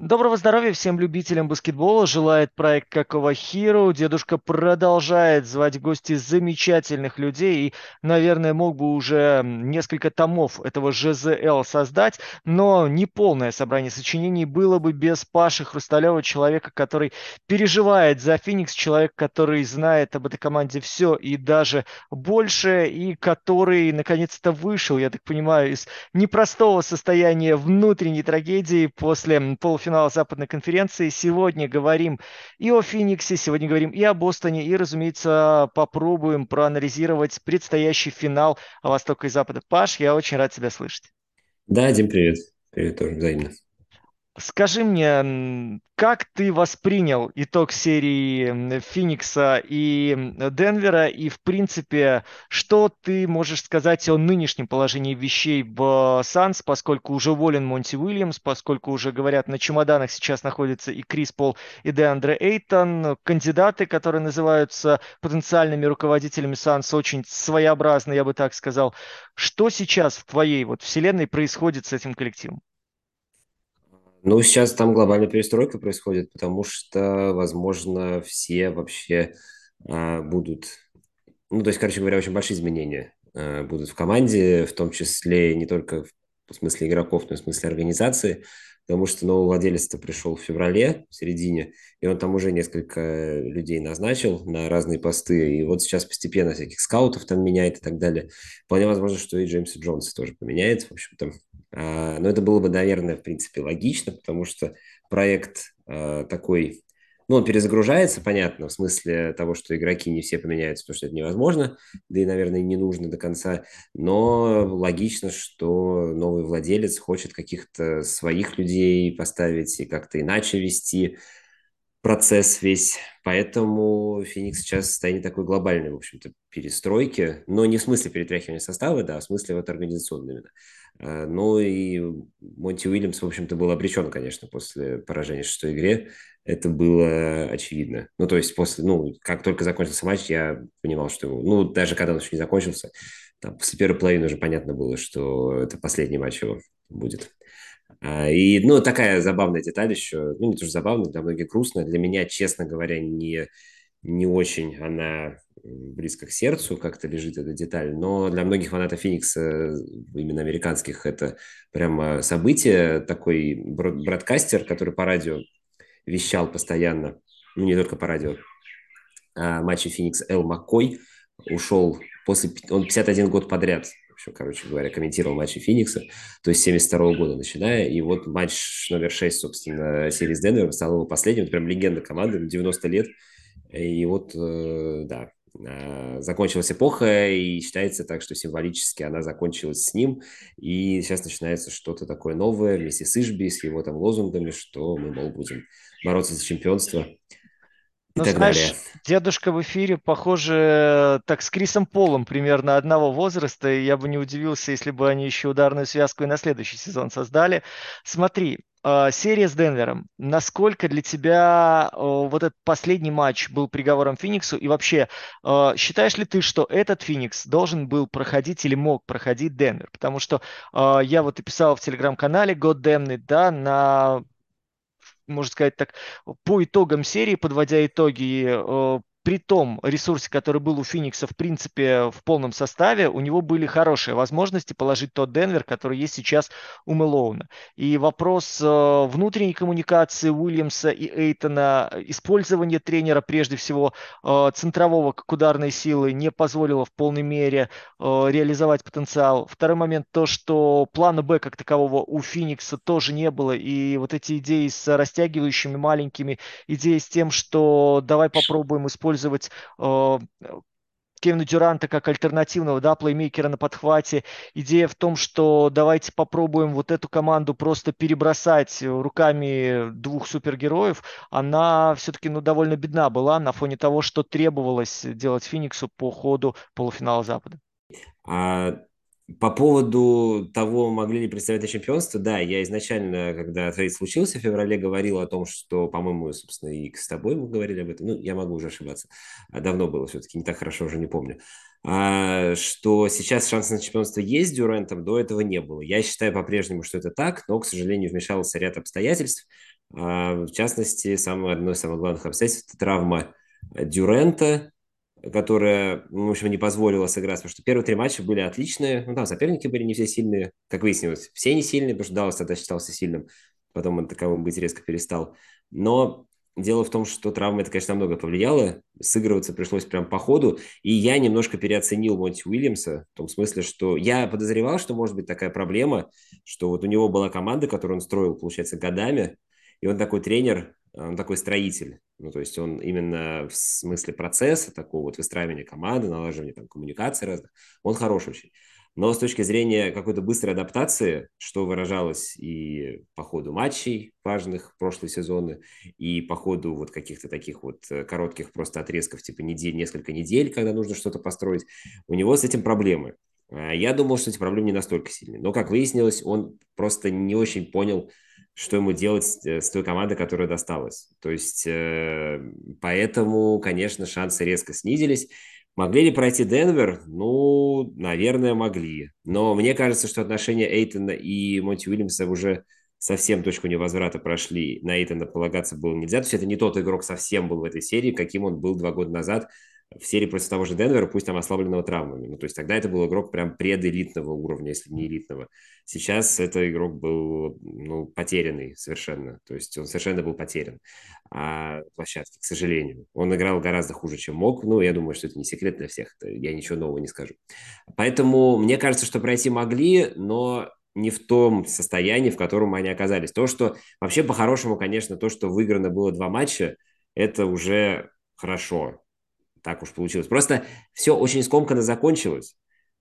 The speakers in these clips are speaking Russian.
Доброго здоровья всем любителям баскетбола. Желает проект Какого Hero. Дедушка продолжает звать в гости замечательных людей. И, наверное, мог бы уже несколько томов этого ЖЗЛ создать. Но не полное собрание сочинений было бы без Паши Хрусталева, человека, который переживает за Феникс, человек, который знает об этой команде все и даже больше, и который наконец-то вышел, я так понимаю, из непростого состояния внутренней трагедии после полуфинала полуфинала Западной конференции. Сегодня говорим и о Фениксе, сегодня говорим и о Бостоне, и, разумеется, попробуем проанализировать предстоящий финал Востока и Запада. Паш, я очень рад тебя слышать. Да, Дим, привет. Привет тоже взаимно. Скажи мне, как ты воспринял итог серии Феникса и Денвера, и, в принципе, что ты можешь сказать о нынешнем положении вещей в Санс, поскольку уже волен Монти Уильямс, поскольку уже, говорят, на чемоданах сейчас находятся и Крис Пол, и Деандре Эйтон, кандидаты, которые называются потенциальными руководителями Санс, очень своеобразные, я бы так сказал. Что сейчас в твоей вот вселенной происходит с этим коллективом? Ну, сейчас там глобальная перестройка происходит, потому что, возможно, все вообще а, будут... Ну, то есть, короче говоря, очень большие изменения а, будут в команде, в том числе не только в смысле игроков, но и в смысле организации, потому что новый владелец-то пришел в феврале, в середине, и он там уже несколько людей назначил на разные посты, и вот сейчас постепенно всяких скаутов там меняет и так далее. Вполне возможно, что и Джеймса Джонса тоже поменяет, в общем-то. А, но это было бы, наверное, в принципе, логично, потому что проект а, такой, ну, он перезагружается, понятно, в смысле того, что игроки не все поменяются, потому что это невозможно, да и, наверное, не нужно до конца, но логично, что новый владелец хочет каких-то своих людей поставить и как-то иначе вести процесс весь. Поэтому Феникс сейчас в состоянии такой глобальной, в общем-то, перестройки, но не в смысле перетряхивания состава, да, а в смысле вот организационного именно. А, ну и Монти Уильямс, в общем-то, был обречен, конечно, после поражения в шестой игре. Это было очевидно. Ну, то есть после, ну, как только закончился матч, я понимал, что, ну, даже когда он еще не закончился, там, после первой половины уже понятно было, что это последний матч его будет. А, и, ну, такая забавная деталь еще, ну, не тоже забавная, для многих грустная. Для меня, честно говоря, не, не очень она близко к сердцу как-то лежит эта деталь, но для многих фанатов Феникса, именно американских, это прямо событие. Такой бродкастер, который по радио вещал постоянно, ну не только по радио, а матче Феникс Эл Маккой ушел после... Он 51 год подряд еще, короче говоря, комментировал матчи Феникса, то есть 72 года начиная, и вот матч номер 6, собственно, серии с Денвером стал его последним, это прям легенда команды, 90 лет, и вот, э, да, Э, закончилась эпоха, и считается так, что символически она закончилась с ним, и сейчас начинается что-то такое новое вместе с Ишби, с его там лозунгами, что мы, мол, будем бороться за чемпионство и ну, так знаешь, далее. Дедушка в эфире, похоже, так с Крисом Полом примерно одного возраста, и я бы не удивился, если бы они еще ударную связку и на следующий сезон создали. Смотри, а, серия с Денвером. Насколько для тебя вот этот последний матч был приговором Фениксу? И вообще, а, считаешь ли ты, что этот Феникс должен был проходить или мог проходить Денвер? Потому что а, я вот и писал в телеграм-канале Goddammit, да, на можно сказать так, по итогам серии, подводя итоги, при том ресурсе, который был у Феникса, в принципе, в полном составе, у него были хорошие возможности положить тот Денвер, который есть сейчас у Мэлоуна. И вопрос э, внутренней коммуникации Уильямса и Эйтона, использование тренера, прежде всего, э, центрового как ударной силы, не позволило в полной мере э, реализовать потенциал. Второй момент то, что плана Б как такового у Феникса тоже не было. И вот эти идеи с растягивающими маленькими, идеи с тем, что давай попробуем использовать использовать э, Кевина Дюранта как альтернативного да, плеймейкера на подхвате. Идея в том, что давайте попробуем вот эту команду просто перебросать руками двух супергероев, она все-таки ну, довольно бедна была на фоне того, что требовалось делать Фениксу по ходу полуфинала Запада. А по поводу того, могли ли представить это чемпионство, да, я изначально, когда трейд случился в феврале, говорил о том, что, по-моему, собственно, и с тобой мы говорили об этом, ну, я могу уже ошибаться, а давно было все-таки, не так хорошо уже не помню, а, что сейчас шансы на чемпионство есть с Дюрантом, до этого не было. Я считаю по-прежнему, что это так, но, к сожалению, вмешался ряд обстоятельств, А, в частности, самое, одно из самых главных обстоятельств – это травма Дюрента, которая, ну, в общем, не позволила сыграть, потому что первые три матча были отличные, ну, там соперники были не все сильные, как выяснилось, все не сильные, потому что Даллас тогда считался сильным, потом он таковым быть резко перестал. Но дело в том, что травма это, конечно, намного повлияла, сыгрываться пришлось прям по ходу, и я немножко переоценил Монти Уильямса, в том смысле, что я подозревал, что может быть такая проблема, что вот у него была команда, которую он строил, получается, годами, и он такой тренер, он такой строитель. Ну, то есть он именно в смысле процесса, такого вот выстраивания команды, налаживания там коммуникаций разных, он хорош очень. Но с точки зрения какой-то быстрой адаптации, что выражалось и по ходу матчей важных прошлые сезоны, и по ходу вот каких-то таких вот э, коротких просто отрезков, типа недель, несколько недель, когда нужно что-то построить, у него с этим проблемы. А я думал, что эти проблемы не настолько сильные. Но, как выяснилось, он просто не очень понял, что ему делать э, с той командой, которая досталась. То есть, э, поэтому, конечно, шансы резко снизились. Могли ли пройти Денвер? Ну, наверное, могли. Но мне кажется, что отношения Эйтона и Монти Уильямса уже совсем точку невозврата прошли. На Эйтона полагаться было нельзя. То есть это не тот игрок совсем был в этой серии, каким он был два года назад в серии против того же Денвера, пусть там ослабленного травмами. Ну, то есть тогда это был игрок прям пределитного уровня, если не элитного. Сейчас это игрок был ну, потерянный совершенно. То есть он совершенно был потерян а, площадке, к сожалению. Он играл гораздо хуже, чем мог. Ну, я думаю, что это не секрет для всех. Я ничего нового не скажу. Поэтому мне кажется, что пройти могли, но не в том состоянии, в котором они оказались. То, что вообще по-хорошему, конечно, то, что выиграно было два матча, это уже хорошо так уж получилось. Просто все очень скомканно закончилось,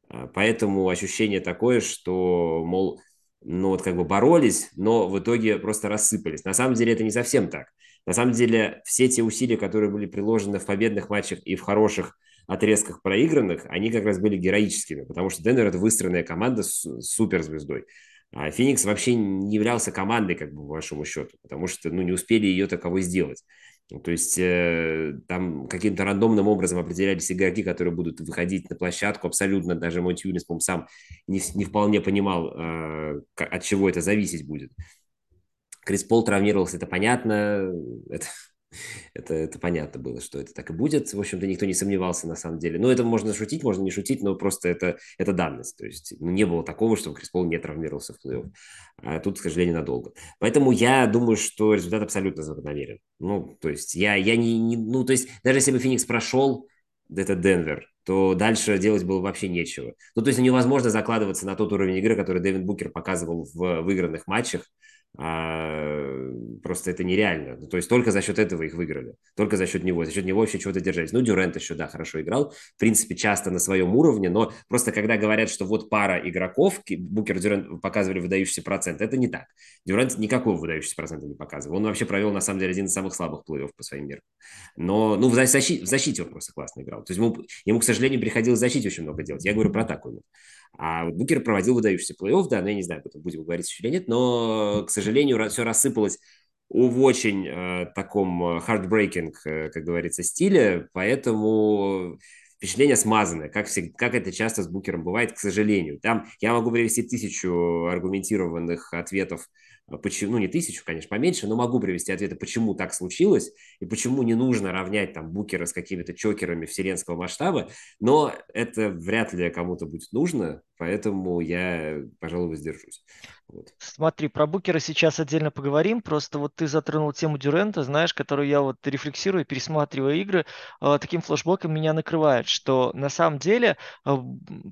а, поэтому ощущение такое, что, мол, ну вот как бы боролись, но в итоге просто рассыпались. На самом деле это не совсем так. На самом деле все те усилия, которые были приложены в победных матчах и в хороших отрезках проигранных, они как раз были героическими, потому что Денвер – это выстроенная команда с суперзвездой. А Феникс вообще не являлся командой, как бы, по вашему счету, потому что ну, не успели ее таковой сделать. Ну, то есть э, там каким-то рандомным образом определялись игроки, которые будут выходить на площадку. Абсолютно даже Монти Уильямс, по сам не, не вполне понимал, э, от чего это зависеть будет. Крис Пол травмировался, это понятно. Это, это, это понятно было, что это так и будет. В общем-то, никто не сомневался на самом деле. Ну, это можно шутить, можно не шутить, но просто это, это данность. То есть ну, не было такого, чтобы Крис Пол не травмировался в плей-офф. А тут, к сожалению, надолго. Поэтому я думаю, что результат абсолютно закономерен. Ну, то есть я, я не, не... Ну, то есть даже если бы Феникс прошел, это Денвер, то дальше делать было вообще нечего. Ну, то есть невозможно закладываться на тот уровень игры, который Дэвид Букер показывал в выигранных матчах, а, просто это нереально. Ну, то есть только за счет этого их выиграли. Только за счет него. За счет него вообще чего-то держались. Ну, Дюрент еще, да, хорошо играл. В принципе, часто на своем уровне, но просто когда говорят, что вот пара игроков, Букер Дюрент показывали выдающийся процент, это не так. Дюрент никакого выдающегося процента не показывал. Он вообще провел, на самом деле, один из самых слабых плей-офф по своим меркам. Но, ну, в защите, в защите он просто классно играл. То есть ему, ему, к сожалению, приходилось в защите очень много делать. Я говорю про атаку. А вот Букер проводил выдающийся плей-офф, да, но я не знаю, об будем говорить еще или нет, но, к сожалению, все рассыпалось в очень э, таком э, heartbreaking, э, как говорится, стиле, поэтому впечатление смазанное, как, всегда, как это часто с Букером бывает, к сожалению. Там я могу привести тысячу аргументированных ответов а почему, ну не тысячу, конечно, поменьше, но могу привести ответы, почему так случилось и почему не нужно равнять там букера с какими-то чокерами вселенского масштаба, но это вряд ли кому-то будет нужно, поэтому я, пожалуй, воздержусь. Вот. Смотри, про Букера сейчас отдельно поговорим. Просто вот ты затронул тему Дюрента, знаешь, которую я вот рефлексирую, пересматривая игры, э, таким флешбеком меня накрывает, что на самом деле э,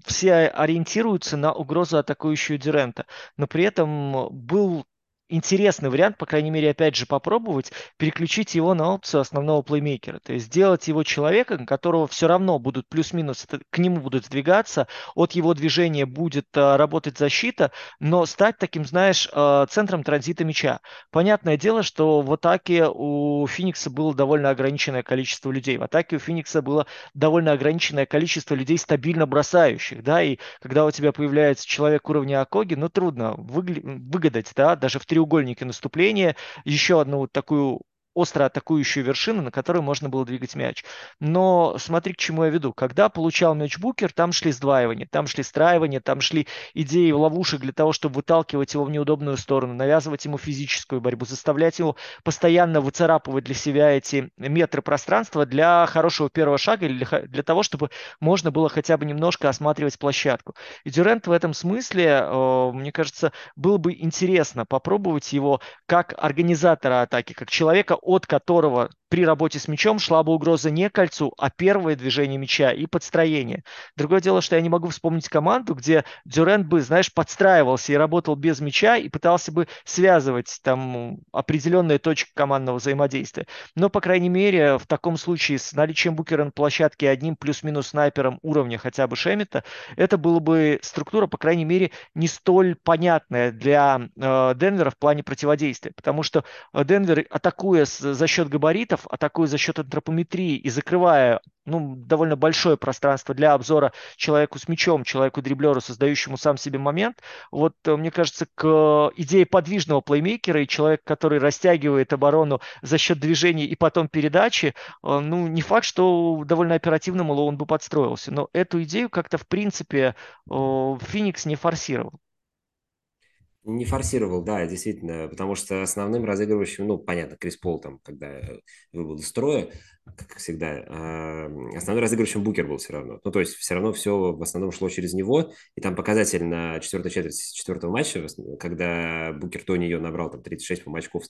все ориентируются на угрозу атакующую Дюрента, но при этом был интересный вариант, по крайней мере, опять же, попробовать переключить его на опцию основного плеймейкера. То есть сделать его человеком, которого все равно будут плюс-минус, к нему будут сдвигаться, от его движения будет а, работать защита, но стать таким, знаешь, а, центром транзита мяча. Понятное дело, что в атаке у Феникса было довольно ограниченное количество людей. В атаке у Феникса было довольно ограниченное количество людей, стабильно бросающих, да, и когда у тебя появляется человек уровня Акоги, ну, трудно выгля- выгадать, да, даже в треугольнике наступления, еще одну такую остро атакующую вершину, на которой можно было двигать мяч. Но смотри, к чему я веду. Когда получал мяч Букер, там шли сдваивания, там шли страивания, там шли идеи ловушек для того, чтобы выталкивать его в неудобную сторону, навязывать ему физическую борьбу, заставлять его постоянно выцарапывать для себя эти метры пространства для хорошего первого шага или для того, чтобы можно было хотя бы немножко осматривать площадку. И Дюрент в этом смысле, э, мне кажется, было бы интересно попробовать его как организатора атаки, как человека, от которого при работе с мячом шла бы угроза не кольцу, а первое движение мяча и подстроение. Другое дело, что я не могу вспомнить команду, где Дюрент бы, знаешь, подстраивался и работал без мяча и пытался бы связывать там определенные точки командного взаимодействия. Но, по крайней мере, в таком случае с наличием Букера на площадке одним плюс-минус снайпером уровня хотя бы Шемита, это была бы структура, по крайней мере, не столь понятная для э, Денвера в плане противодействия. Потому что Денвер, атакуя с, за счет габаритов, Лев атакуя за счет антропометрии и закрывая ну, довольно большое пространство для обзора человеку с мячом, человеку-дриблеру, создающему сам себе момент. Вот, э, мне кажется, к идее подвижного плеймейкера и человека, который растягивает оборону за счет движений и потом передачи, э, ну, не факт, что довольно оперативно Малоун бы подстроился. Но эту идею как-то, в принципе, э, Феникс не форсировал. Не форсировал, да, действительно, потому что основным разыгрывающим, ну, понятно, Крис Пол там, когда выбыл из строя, как всегда, основной разыгрывающим Букер был все равно. Ну, то есть все равно все в основном шло через него, и там показатель на четвертой четверти четвертого матча, когда Букер Тони ее набрал там 36 по очков,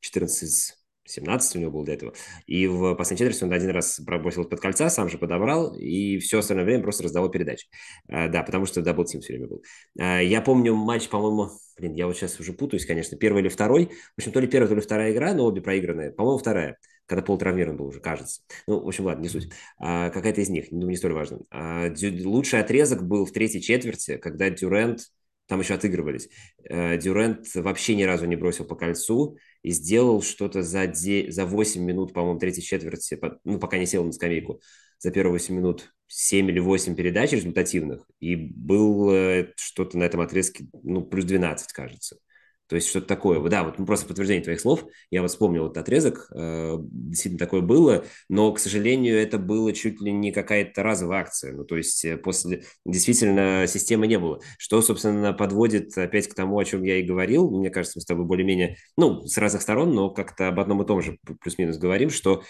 14 из 17 у него был до этого. И в последней четверти он один раз пробросил под кольца, сам же подобрал, и все остальное время просто раздавал передачи. А, да, потому что double team все время был. А, я помню матч, по-моему, блин, я вот сейчас уже путаюсь, конечно, первый или второй. В общем, то ли первая, то ли вторая игра, но обе проигранные. По-моему, вторая когда Пол травмирован был уже, кажется. Ну, в общем, ладно, не суть. А, какая-то из них, думаю, не столь важно. А, дю, лучший отрезок был в третьей четверти, когда Дюрант там еще отыгрывались. Э, Дюрент вообще ни разу не бросил по кольцу и сделал что-то за, де... за 8 минут, по-моему, третьей четверти, ну, пока не сел на скамейку, за первые 8 минут 7 или 8 передач результативных, и был что-то на этом отрезке, ну, плюс 12, кажется. То есть что-то такое. Да, вот ну, просто подтверждение твоих слов. Я вот вспомнил этот отрезок. Э, действительно такое было, но, к сожалению, это было чуть ли не какая-то разовая акция. Ну, то есть э, после действительно системы не было. Что, собственно, подводит опять к тому, о чем я и говорил. Мне кажется, мы с тобой более-менее, ну, с разных сторон, но как-то об одном и том же плюс-минус говорим, что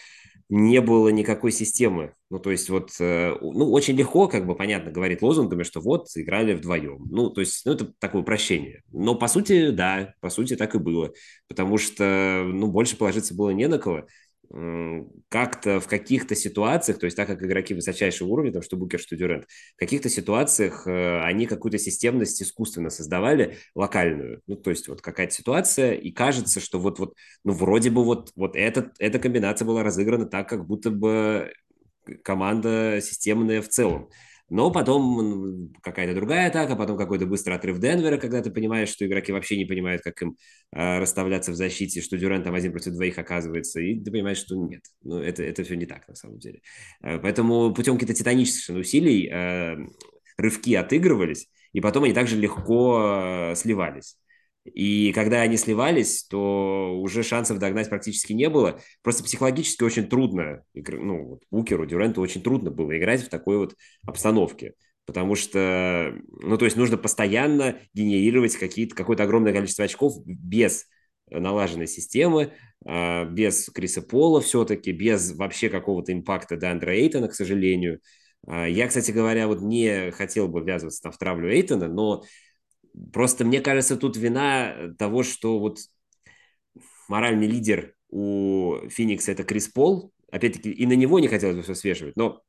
не было никакой системы. Ну, то есть вот, э, ну, очень легко, как бы, понятно, говорить лозунгами, что вот, играли вдвоем. Ну, то есть, ну, это такое упрощение. Но, по сути, да, по сути, так и было. Потому что, ну, больше положиться было не на кого как-то в каких-то ситуациях, то есть так как игроки высочайшего уровня, там, что Букер, что Дюрент, в каких-то ситуациях э, они какую-то системность искусственно создавали, локальную. Ну, то есть вот какая-то ситуация, и кажется, что вот-вот, ну, вроде бы вот, вот этот, эта комбинация была разыграна так, как будто бы команда системная в целом. Но потом какая-то другая атака, потом какой-то быстрый отрыв Денвера, когда ты понимаешь, что игроки вообще не понимают, как им э, расставляться в защите, что Дюран там один против двоих оказывается, и ты понимаешь, что нет, ну, это, это все не так на самом деле. Э, поэтому путем каких-то титанических усилий э, рывки отыгрывались, и потом они также легко э, сливались. И когда они сливались, то уже шансов догнать практически не было. Просто психологически очень трудно, ну, вот Букеру, Дюренту очень трудно было играть в такой вот обстановке. Потому что, ну, то есть нужно постоянно генерировать какие-то, какое-то огромное количество очков без налаженной системы, а, без Криса Пола все-таки, без вообще какого-то импакта Дандра Эйтона, к сожалению. А, я, кстати говоря, вот не хотел бы ввязываться там в травлю Эйтона, но Просто мне кажется, тут вина того, что вот моральный лидер у Феникса это Крис Пол. Опять-таки, и на него не хотелось бы все свешивать, но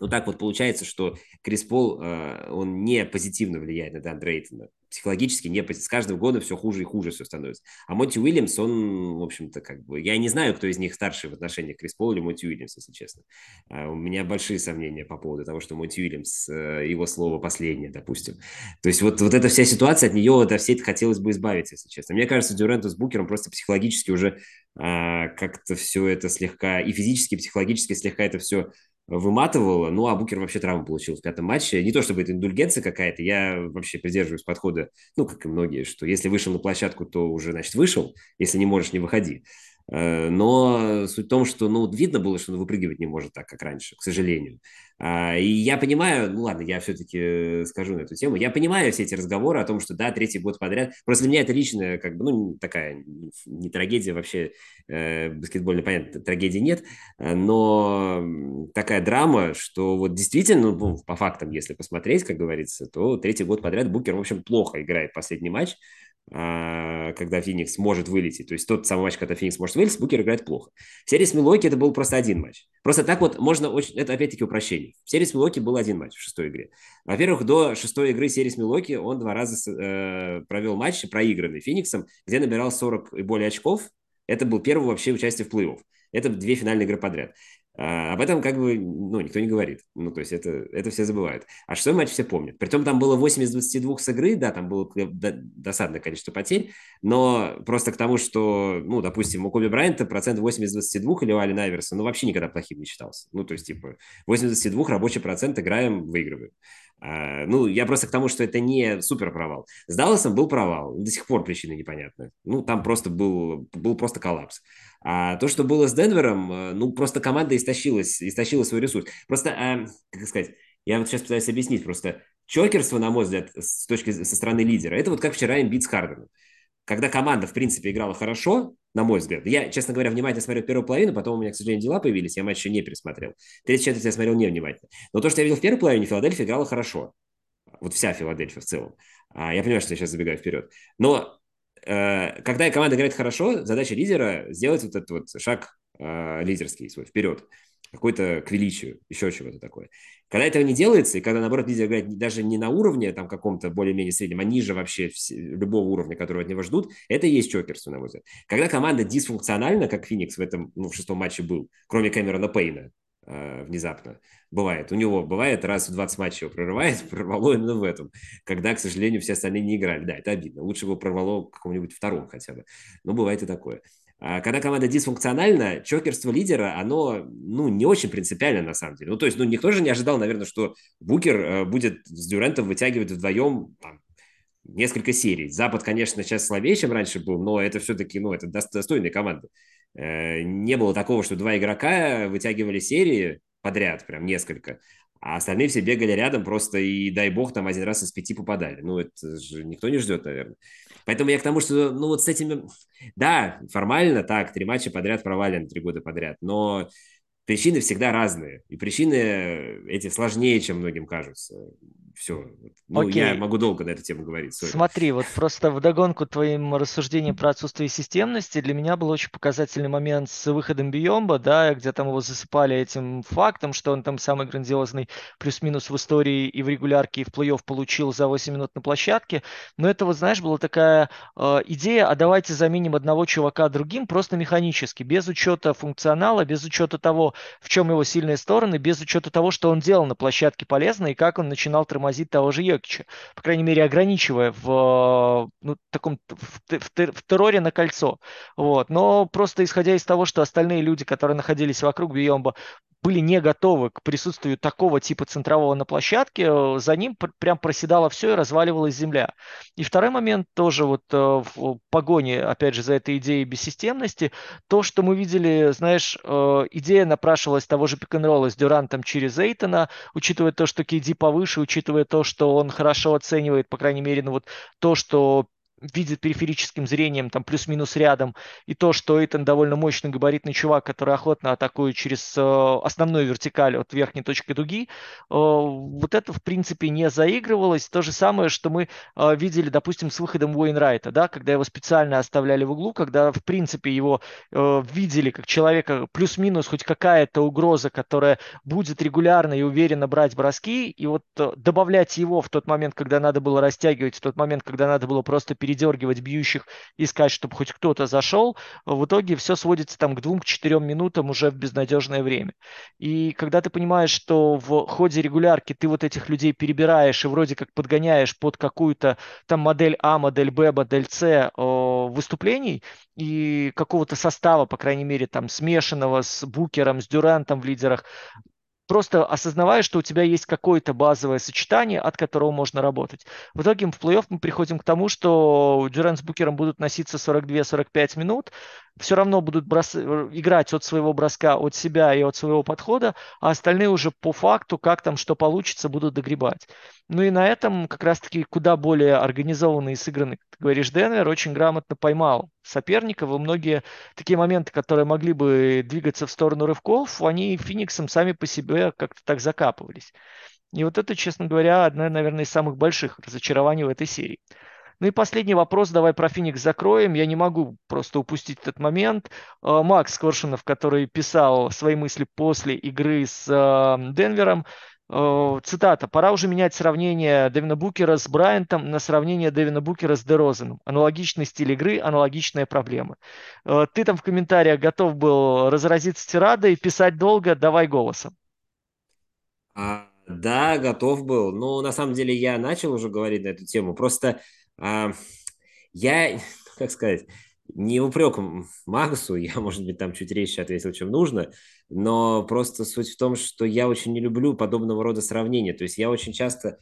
ну так вот получается, что Крис Пол, э, он не позитивно влияет на Дан Дрейтона психологически не с каждым годом все хуже и хуже все становится. А Монти Уильямс, он, в общем-то, как бы... Я не знаю, кто из них старший в отношениях Крис Пол или Монти Уильямс, если честно. А у меня большие сомнения по поводу того, что Монти Уильямс, э, его слово последнее, допустим. То есть вот, вот эта вся ситуация, от нее, от всей хотелось бы избавиться, если честно. Мне кажется, Дюренту с Букером просто психологически уже а, как-то все это слегка, и физически, и психологически слегка это все выматывало. Ну, а Букер вообще травму получил в пятом матче. Не то чтобы это индульгенция какая-то, я вообще придерживаюсь подхода, ну, как и многие, что если вышел на площадку, то уже, значит, вышел. Если не можешь, не выходи. Э, но суть в том, что ну, видно было, что он выпрыгивать не может так, как раньше, к сожалению. А, и я понимаю, ну ладно, я все-таки скажу на эту тему, я понимаю все эти разговоры о том, что да, третий год подряд, просто для меня это личная, как бы, ну, такая не трагедия вообще, э, баскетбольно понятно, трагедии нет, но такая драма, что вот действительно, ну, по фактам, если посмотреть, как говорится, то третий год подряд Букер, в общем, плохо играет последний матч, когда Феникс может вылететь. То есть тот самый матч, когда Феникс может вылететь, Букер играет плохо. В серии с Милоки это был просто один матч. Просто так вот можно очень... Это опять-таки упрощение. В серии с Милоки был один матч в шестой игре. Во-первых, до шестой игры серии с Милоки он два раза э, провел матч, проигранный Фениксом, где набирал 40 и более очков. Это был первый вообще участие в плей-офф. Это две финальные игры подряд. А, об этом как бы ну, никто не говорит. Ну, то есть это, это все забывают. А шестой матч все помнят. Притом там было 8 из 22 с игры, да, там было досадное количество потерь, но просто к тому, что, ну, допустим, у Коби Брайанта процент 8 из 22 или у Али Найверса, ну, вообще никогда плохим не считался. Ну, то есть, типа, 8 из 22 рабочий процент играем, выигрываем. А, ну, я просто к тому, что это не супер провал. С Далласом был провал, до сих пор причины непонятны. Ну, там просто был, был просто коллапс. А то, что было с Денвером, э, ну, просто команда истощилась, истощила свой ресурс. Просто, э, как сказать, я вот сейчас пытаюсь объяснить, просто чокерство, на мой взгляд, с точки со стороны лидера, это вот как вчера имбит с Харденом. Когда команда, в принципе, играла хорошо, на мой взгляд, я, честно говоря, внимательно смотрел первую половину, потом у меня, к сожалению, дела появились, я матч еще не пересмотрел. Третью четверть я смотрел невнимательно. Но то, что я видел в первой половине, Филадельфия играла хорошо. Вот вся Филадельфия в целом. А, я понимаю, что я сейчас забегаю вперед. Но Э, когда команда играет хорошо, задача лидера сделать вот этот вот шаг э, лидерский свой вперед, какой-то к величию, еще чего-то такое. Когда этого не делается, и когда, наоборот, лидер играет даже не на уровне там каком-то более-менее среднем, а ниже вообще любого уровня, которого от него ждут, это и есть чокерство, на мой взгляд. Когда команда дисфункциональна, как Феникс в этом, ну, в шестом матче был, кроме Кэмерона Пейна, э, внезапно. Бывает. У него бывает раз в 20 матчей его прорывает, прорвало именно в этом. Когда, к сожалению, все остальные не играли. Да, это обидно. Лучше бы прорвало каком-нибудь втором хотя бы. Но бывает и такое. А когда команда дисфункциональна, чокерство лидера, оно, ну, не очень принципиально на самом деле. Ну, то есть, ну, никто же не ожидал, наверное, что Букер э, будет с Дюрентом вытягивать вдвоем там, несколько серий. Запад, конечно, сейчас слабее, чем раньше был, но это все-таки, ну, это достойная команда. Э, не было такого, что два игрока вытягивали серии подряд, прям несколько, а остальные все бегали рядом просто и, дай бог, там один раз из пяти попадали. Ну, это же никто не ждет, наверное. Поэтому я к тому, что, ну, вот с этими... Да, формально так, три матча подряд провалены, три года подряд, но причины всегда разные. И причины эти сложнее, чем многим кажутся все. Ну, Окей. я могу долго на эту тему говорить. Sorry. Смотри, вот просто вдогонку твоим рассуждениям про отсутствие системности, для меня был очень показательный момент с выходом Биомба, да, где там его засыпали этим фактом, что он там самый грандиозный плюс-минус в истории и в регулярке, и в плей-офф получил за 8 минут на площадке. Но это, вот знаешь, была такая э, идея, а давайте заменим одного чувака другим просто механически, без учета функционала, без учета того, в чем его сильные стороны, без учета того, что он делал на площадке полезно и как он начинал тормозить тормозит того же Йокича, по крайней мере, ограничивая в ну, таком в, в, в терроре на кольцо. Вот. Но просто исходя из того, что остальные люди, которые находились вокруг Биомба, были не готовы к присутствию такого типа центрового на площадке, э, за ним прям проседало все и разваливалась земля. И второй момент тоже вот э, в погоне, опять же, за этой идеей бессистемности, то, что мы видели, знаешь, э, идея напрашивалась того же пик с Дюрантом через Эйтона, учитывая то, что KD повыше, учитывая то, что он хорошо оценивает, по крайней мере, ну вот то, что видит периферическим зрением, там плюс-минус рядом, и то, что Эйтон довольно мощный габаритный чувак, который охотно атакует через э, основную вертикаль от верхней точки дуги, э, вот это, в принципе, не заигрывалось. То же самое, что мы э, видели, допустим, с выходом Уэйнрайта, да, когда его специально оставляли в углу, когда, в принципе, его видели как человека плюс-минус хоть какая-то угроза, которая будет регулярно и уверенно брать броски, и вот добавлять его в тот момент, когда надо было растягивать, в тот момент, когда надо было просто передергивать бьющих, искать, чтобы хоть кто-то зашел. В итоге все сводится там к двум-четырем минутам уже в безнадежное время. И когда ты понимаешь, что в ходе регулярки ты вот этих людей перебираешь и вроде как подгоняешь под какую-то там модель А, модель Б, модель С выступлений и какого-то состава, по крайней мере, там смешанного с Букером, с Дюрантом в лидерах, просто осознавая, что у тебя есть какое-то базовое сочетание, от которого можно работать. В итоге в плей-офф мы приходим к тому, что Дюран с Букером будут носиться 42-45 минут, все равно будут брос... играть от своего броска, от себя и от своего подхода, а остальные уже по факту, как там что получится, будут догребать. Ну и на этом как раз-таки куда более организованный и сыгранный, как ты говоришь, Денвер очень грамотно поймал соперников, и многие такие моменты, которые могли бы двигаться в сторону рывков, они Фениксом сами по себе как-то так закапывались. И вот это, честно говоря, одна, наверное, из самых больших разочарований в этой серии. Ну и последний вопрос, давай про Феникс закроем. Я не могу просто упустить этот момент. А, Макс Коршунов, который писал свои мысли после игры с а, Денвером, а, цитата. «Пора уже менять сравнение Дэвина Букера с Брайантом на сравнение Дэвина Букера с Дерозеном. Аналогичный стиль игры, аналогичная проблема». Ты там в комментариях готов был разразиться тирадой, писать долго, давай голосом. А, да, готов был. Но на самом деле я начал уже говорить на эту тему. Просто я, как сказать, не упрек Магусу, я, может быть, там чуть резче ответил, чем нужно, но просто суть в том, что я очень не люблю подобного рода сравнения. То есть я очень часто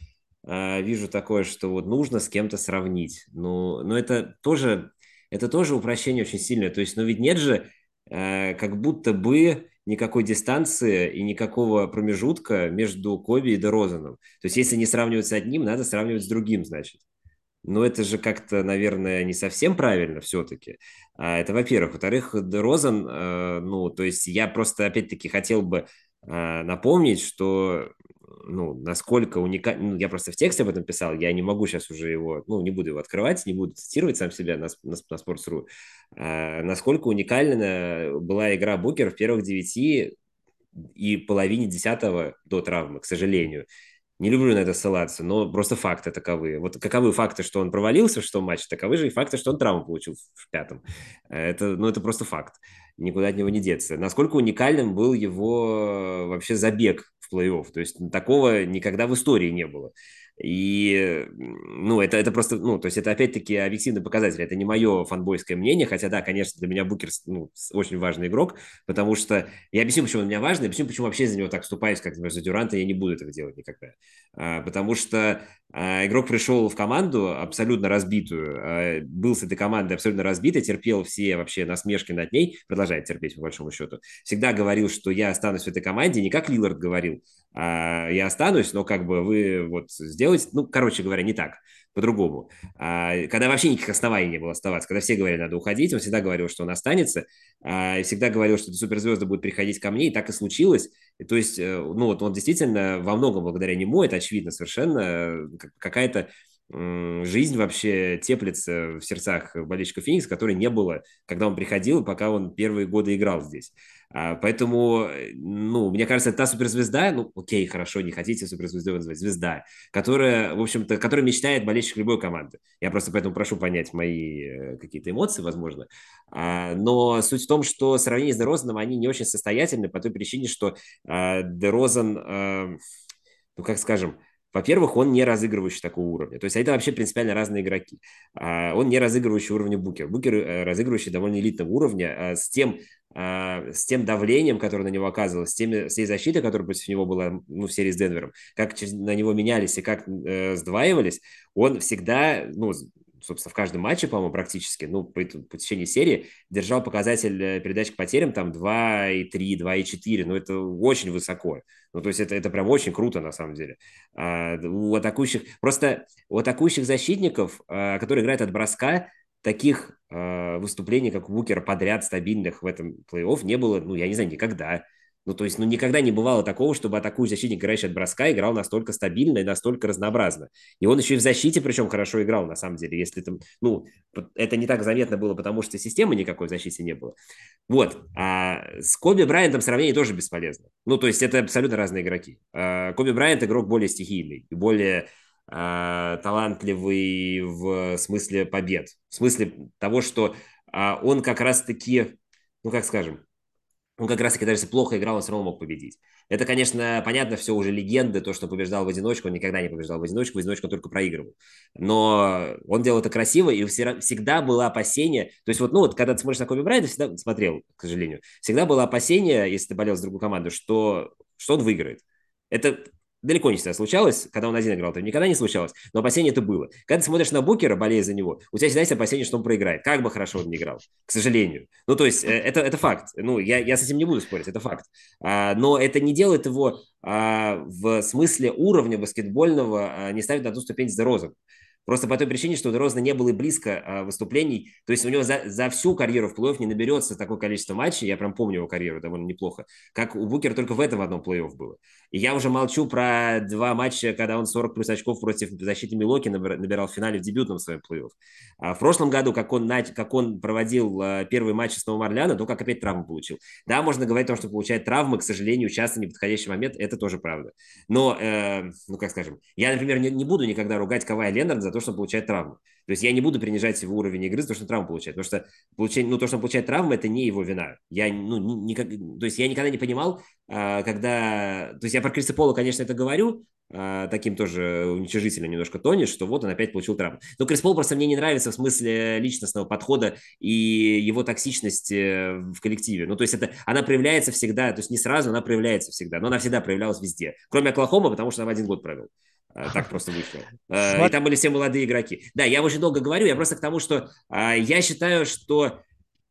э, вижу такое, что вот нужно с кем-то сравнить. Ну, но это тоже, это тоже упрощение очень сильное. То есть, ну ведь нет же э, как будто бы никакой дистанции и никакого промежутка между Коби и Дерозаном. То есть если не сравнивать с одним, надо сравнивать с другим, значит. Но это же как-то, наверное, не совсем правильно все-таки. А, это, во-первых. Во-вторых, Розен, э, ну, то есть я просто, опять-таки, хотел бы э, напомнить, что ну, насколько уникально, ну, я просто в тексте об этом писал, я не могу сейчас уже его, ну, не буду его открывать, не буду цитировать сам себя на, на, на Sports.ru, а, насколько уникальна была игра Букер в первых девяти и половине десятого до травмы, к сожалению. Не люблю на это ссылаться, но просто факты таковы. Вот каковы факты, что он провалился в шестом матче, таковы же и факты, что он травму получил в пятом. Это, ну, это просто факт. Никуда от него не деться. Насколько уникальным был его вообще забег в плей-офф. То есть такого никогда в истории не было. И, ну, это, это просто, ну, то есть это опять-таки объективный показатель. Это не мое фанбойское мнение, хотя, да, конечно, для меня Букер ну, очень важный игрок, потому что, я объясню, почему он для меня важный, объясню, почему вообще за него так вступаюсь, как, например, за Дюранта, я не буду этого делать никогда. А, потому что а, игрок пришел в команду абсолютно разбитую, а, был с этой командой абсолютно разбитой, терпел все вообще насмешки над ней, продолжает терпеть, по большому счету. Всегда говорил, что я останусь в этой команде, не как Лилард говорил, я останусь, но как бы вы вот сделаете, ну, короче говоря, не так, по-другому. А, когда вообще никаких оснований не было оставаться, когда все говорили, надо уходить, он всегда говорил, что он останется, а, и всегда говорил, что суперзвезды будут приходить ко мне, и так и случилось. И, то есть, э, ну, вот он действительно во многом благодаря нему, это очевидно совершенно, э, какая-то жизнь вообще теплится в сердцах болельщиков Феникса, которой не было, когда он приходил, пока он первые годы играл здесь. А, поэтому, ну, мне кажется, это та суперзвезда, ну, окей, хорошо, не хотите суперзвездой называть, звезда, которая, в общем-то, которая мечтает болельщик любой команды. Я просто поэтому прошу понять мои э, какие-то эмоции, возможно. А, но суть в том, что сравнение с Дерозаном, они не очень состоятельны по той причине, что а, Дерозан, ну, как скажем, во-первых, он не разыгрывающий такого уровня. То есть это вообще принципиально разные игроки. Он не разыгрывающий уровня Букер. Букер э, разыгрывающий довольно элитного уровня с тем, с тем давлением, которое на него оказывалось, с, теми, с той защитой, которая против него была ну, в серии с Денвером, как на него менялись и как э, сдваивались, он всегда, ну, собственно, в каждом матче, по-моему, практически, ну, по, по течению серии, держал показатель э, передач к потерям там 2,3, 2,4, ну, это очень высоко. Ну, то есть это, это прям очень круто, на самом деле. А, у атакующих, просто у атакующих защитников, а, которые играют от броска, таких а, выступлений, как у Букера, подряд стабильных в этом плей-офф не было, ну, я не знаю, никогда. Ну, то есть, ну, никогда не бывало такого, чтобы атакующий защитник, играющий от броска, играл настолько стабильно и настолько разнообразно. И он еще и в защите, причем, хорошо играл, на самом деле. Если там, ну, это не так заметно было, потому что системы никакой в защите не было. Вот. А с Коби Брайантом сравнение тоже бесполезно. Ну, то есть, это абсолютно разные игроки. А Коби Брайант игрок более стихийный и более талантливый в смысле побед. В смысле того, что а, он как раз-таки, ну, как скажем, он как раз-таки даже если плохо играл, он все равно мог победить. Это, конечно, понятно, все уже легенды, то, что побеждал в одиночку, он никогда не побеждал в одиночку, в одиночку только проигрывал. Но он делал это красиво, и всегда было опасение, то есть вот, ну вот, когда ты смотришь на Коби Брайда, всегда смотрел, к сожалению, всегда было опасение, если ты болел с другой командой, что что он выиграет. Это далеко не всегда случалось, когда он один играл, это никогда не случалось, но опасение это было. Когда ты смотришь на Букера, болея за него, у тебя всегда есть опасение, что он проиграет, как бы хорошо он не играл, к сожалению. Ну, то есть, э, это, это факт. Ну, я, я с этим не буду спорить, это факт. А, но это не делает его а, в смысле уровня баскетбольного, а, не ставит на ту ступень с Дерозом. Просто по той причине, что у Дрозна не было и близко выступлений. То есть у него за, за всю карьеру в плей-офф не наберется такое количество матчей, я прям помню его карьеру довольно неплохо, как у Букера только в этом одном плей-офф было. И я уже молчу про два матча, когда он 40 плюс очков против защиты Милоки набирал в финале в дебютном своем плей-офф. А в прошлом году, как он, как он проводил а, первый матч с Новым Орлеаном, то как опять травму получил. Да, можно говорить о том, что получает травмы, к сожалению, часто в неподходящий момент, это тоже правда. Но, э, ну как скажем, я, например, не, не буду никогда ругать Кавая Ленарда за то, что он получает травму. То есть я не буду принижать его уровень игры за то, что он травму получает. Потому что получение, ну, то, что он получает травму, это не его вина. Я, ну, никак, то есть я никогда не понимал, а, когда... То есть я про Криса Пола, конечно, это говорю, таким тоже уничижительным немножко тоне, что вот он опять получил травму. Но Крис Пол просто мне не нравится в смысле личностного подхода и его токсичности в коллективе. Ну, то есть это, она проявляется всегда, то есть не сразу, она проявляется всегда, но она всегда проявлялась везде. Кроме Оклахома, потому что она в один год провел. А, так просто вышло. И там были все молодые игроки. Да, я очень долго говорю, я просто к тому, что я считаю, что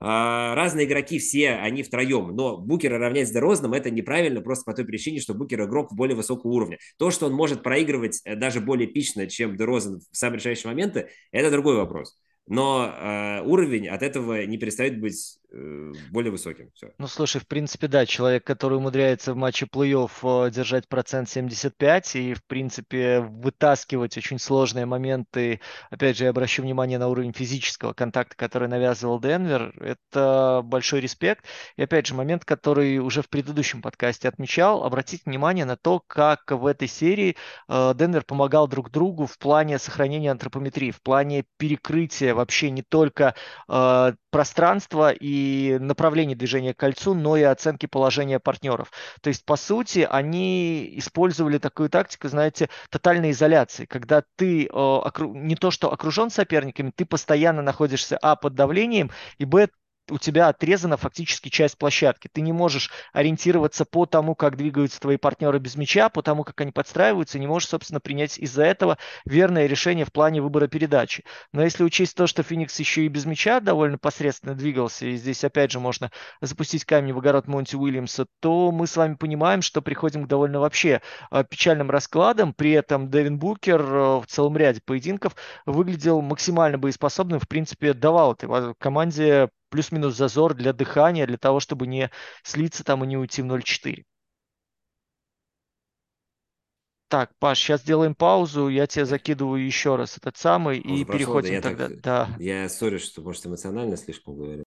разные игроки все, они втроем, но Букера равнять с Дерозным это неправильно просто по той причине, что Букер игрок более высокого уровня. То, что он может проигрывать э, даже более эпично, чем Дерозен в самые решающие моменты, это другой вопрос но э, уровень от этого не перестает быть более высоким. Все. Ну, слушай, в принципе, да, человек, который умудряется в матче плей-офф э, держать процент 75 и, в принципе, вытаскивать очень сложные моменты, опять же, я обращу внимание на уровень физического контакта, который навязывал Денвер, это большой респект. И, опять же, момент, который уже в предыдущем подкасте отмечал, обратить внимание на то, как в этой серии э, Денвер помогал друг другу в плане сохранения антропометрии, в плане перекрытия вообще не только э, пространства и направление движения к кольцу, но и оценки положения партнеров. То есть, по сути, они использовали такую тактику, знаете, тотальной изоляции, когда ты э, не то что окружен соперниками, ты постоянно находишься, а, под давлением, и, б, у тебя отрезана фактически часть площадки. Ты не можешь ориентироваться по тому, как двигаются твои партнеры без мяча, по тому, как они подстраиваются, не можешь, собственно, принять из-за этого верное решение в плане выбора передачи. Но если учесть то, что Феникс еще и без мяча довольно посредственно двигался, и здесь опять же можно запустить камень в огород Монти Уильямса, то мы с вами понимаем, что приходим к довольно вообще а, печальным раскладам. При этом Дэвин Букер э, в целом ряде поединков выглядел максимально боеспособным, в принципе, давал этой команде плюс-минус зазор для дыхания, для того, чтобы не слиться там и не уйти в 0.4. Так, Паш, сейчас сделаем паузу, я тебе закидываю еще раз этот самый и переходим да, тогда. Так, да. Я sorry, что, может, эмоционально слишком говорю.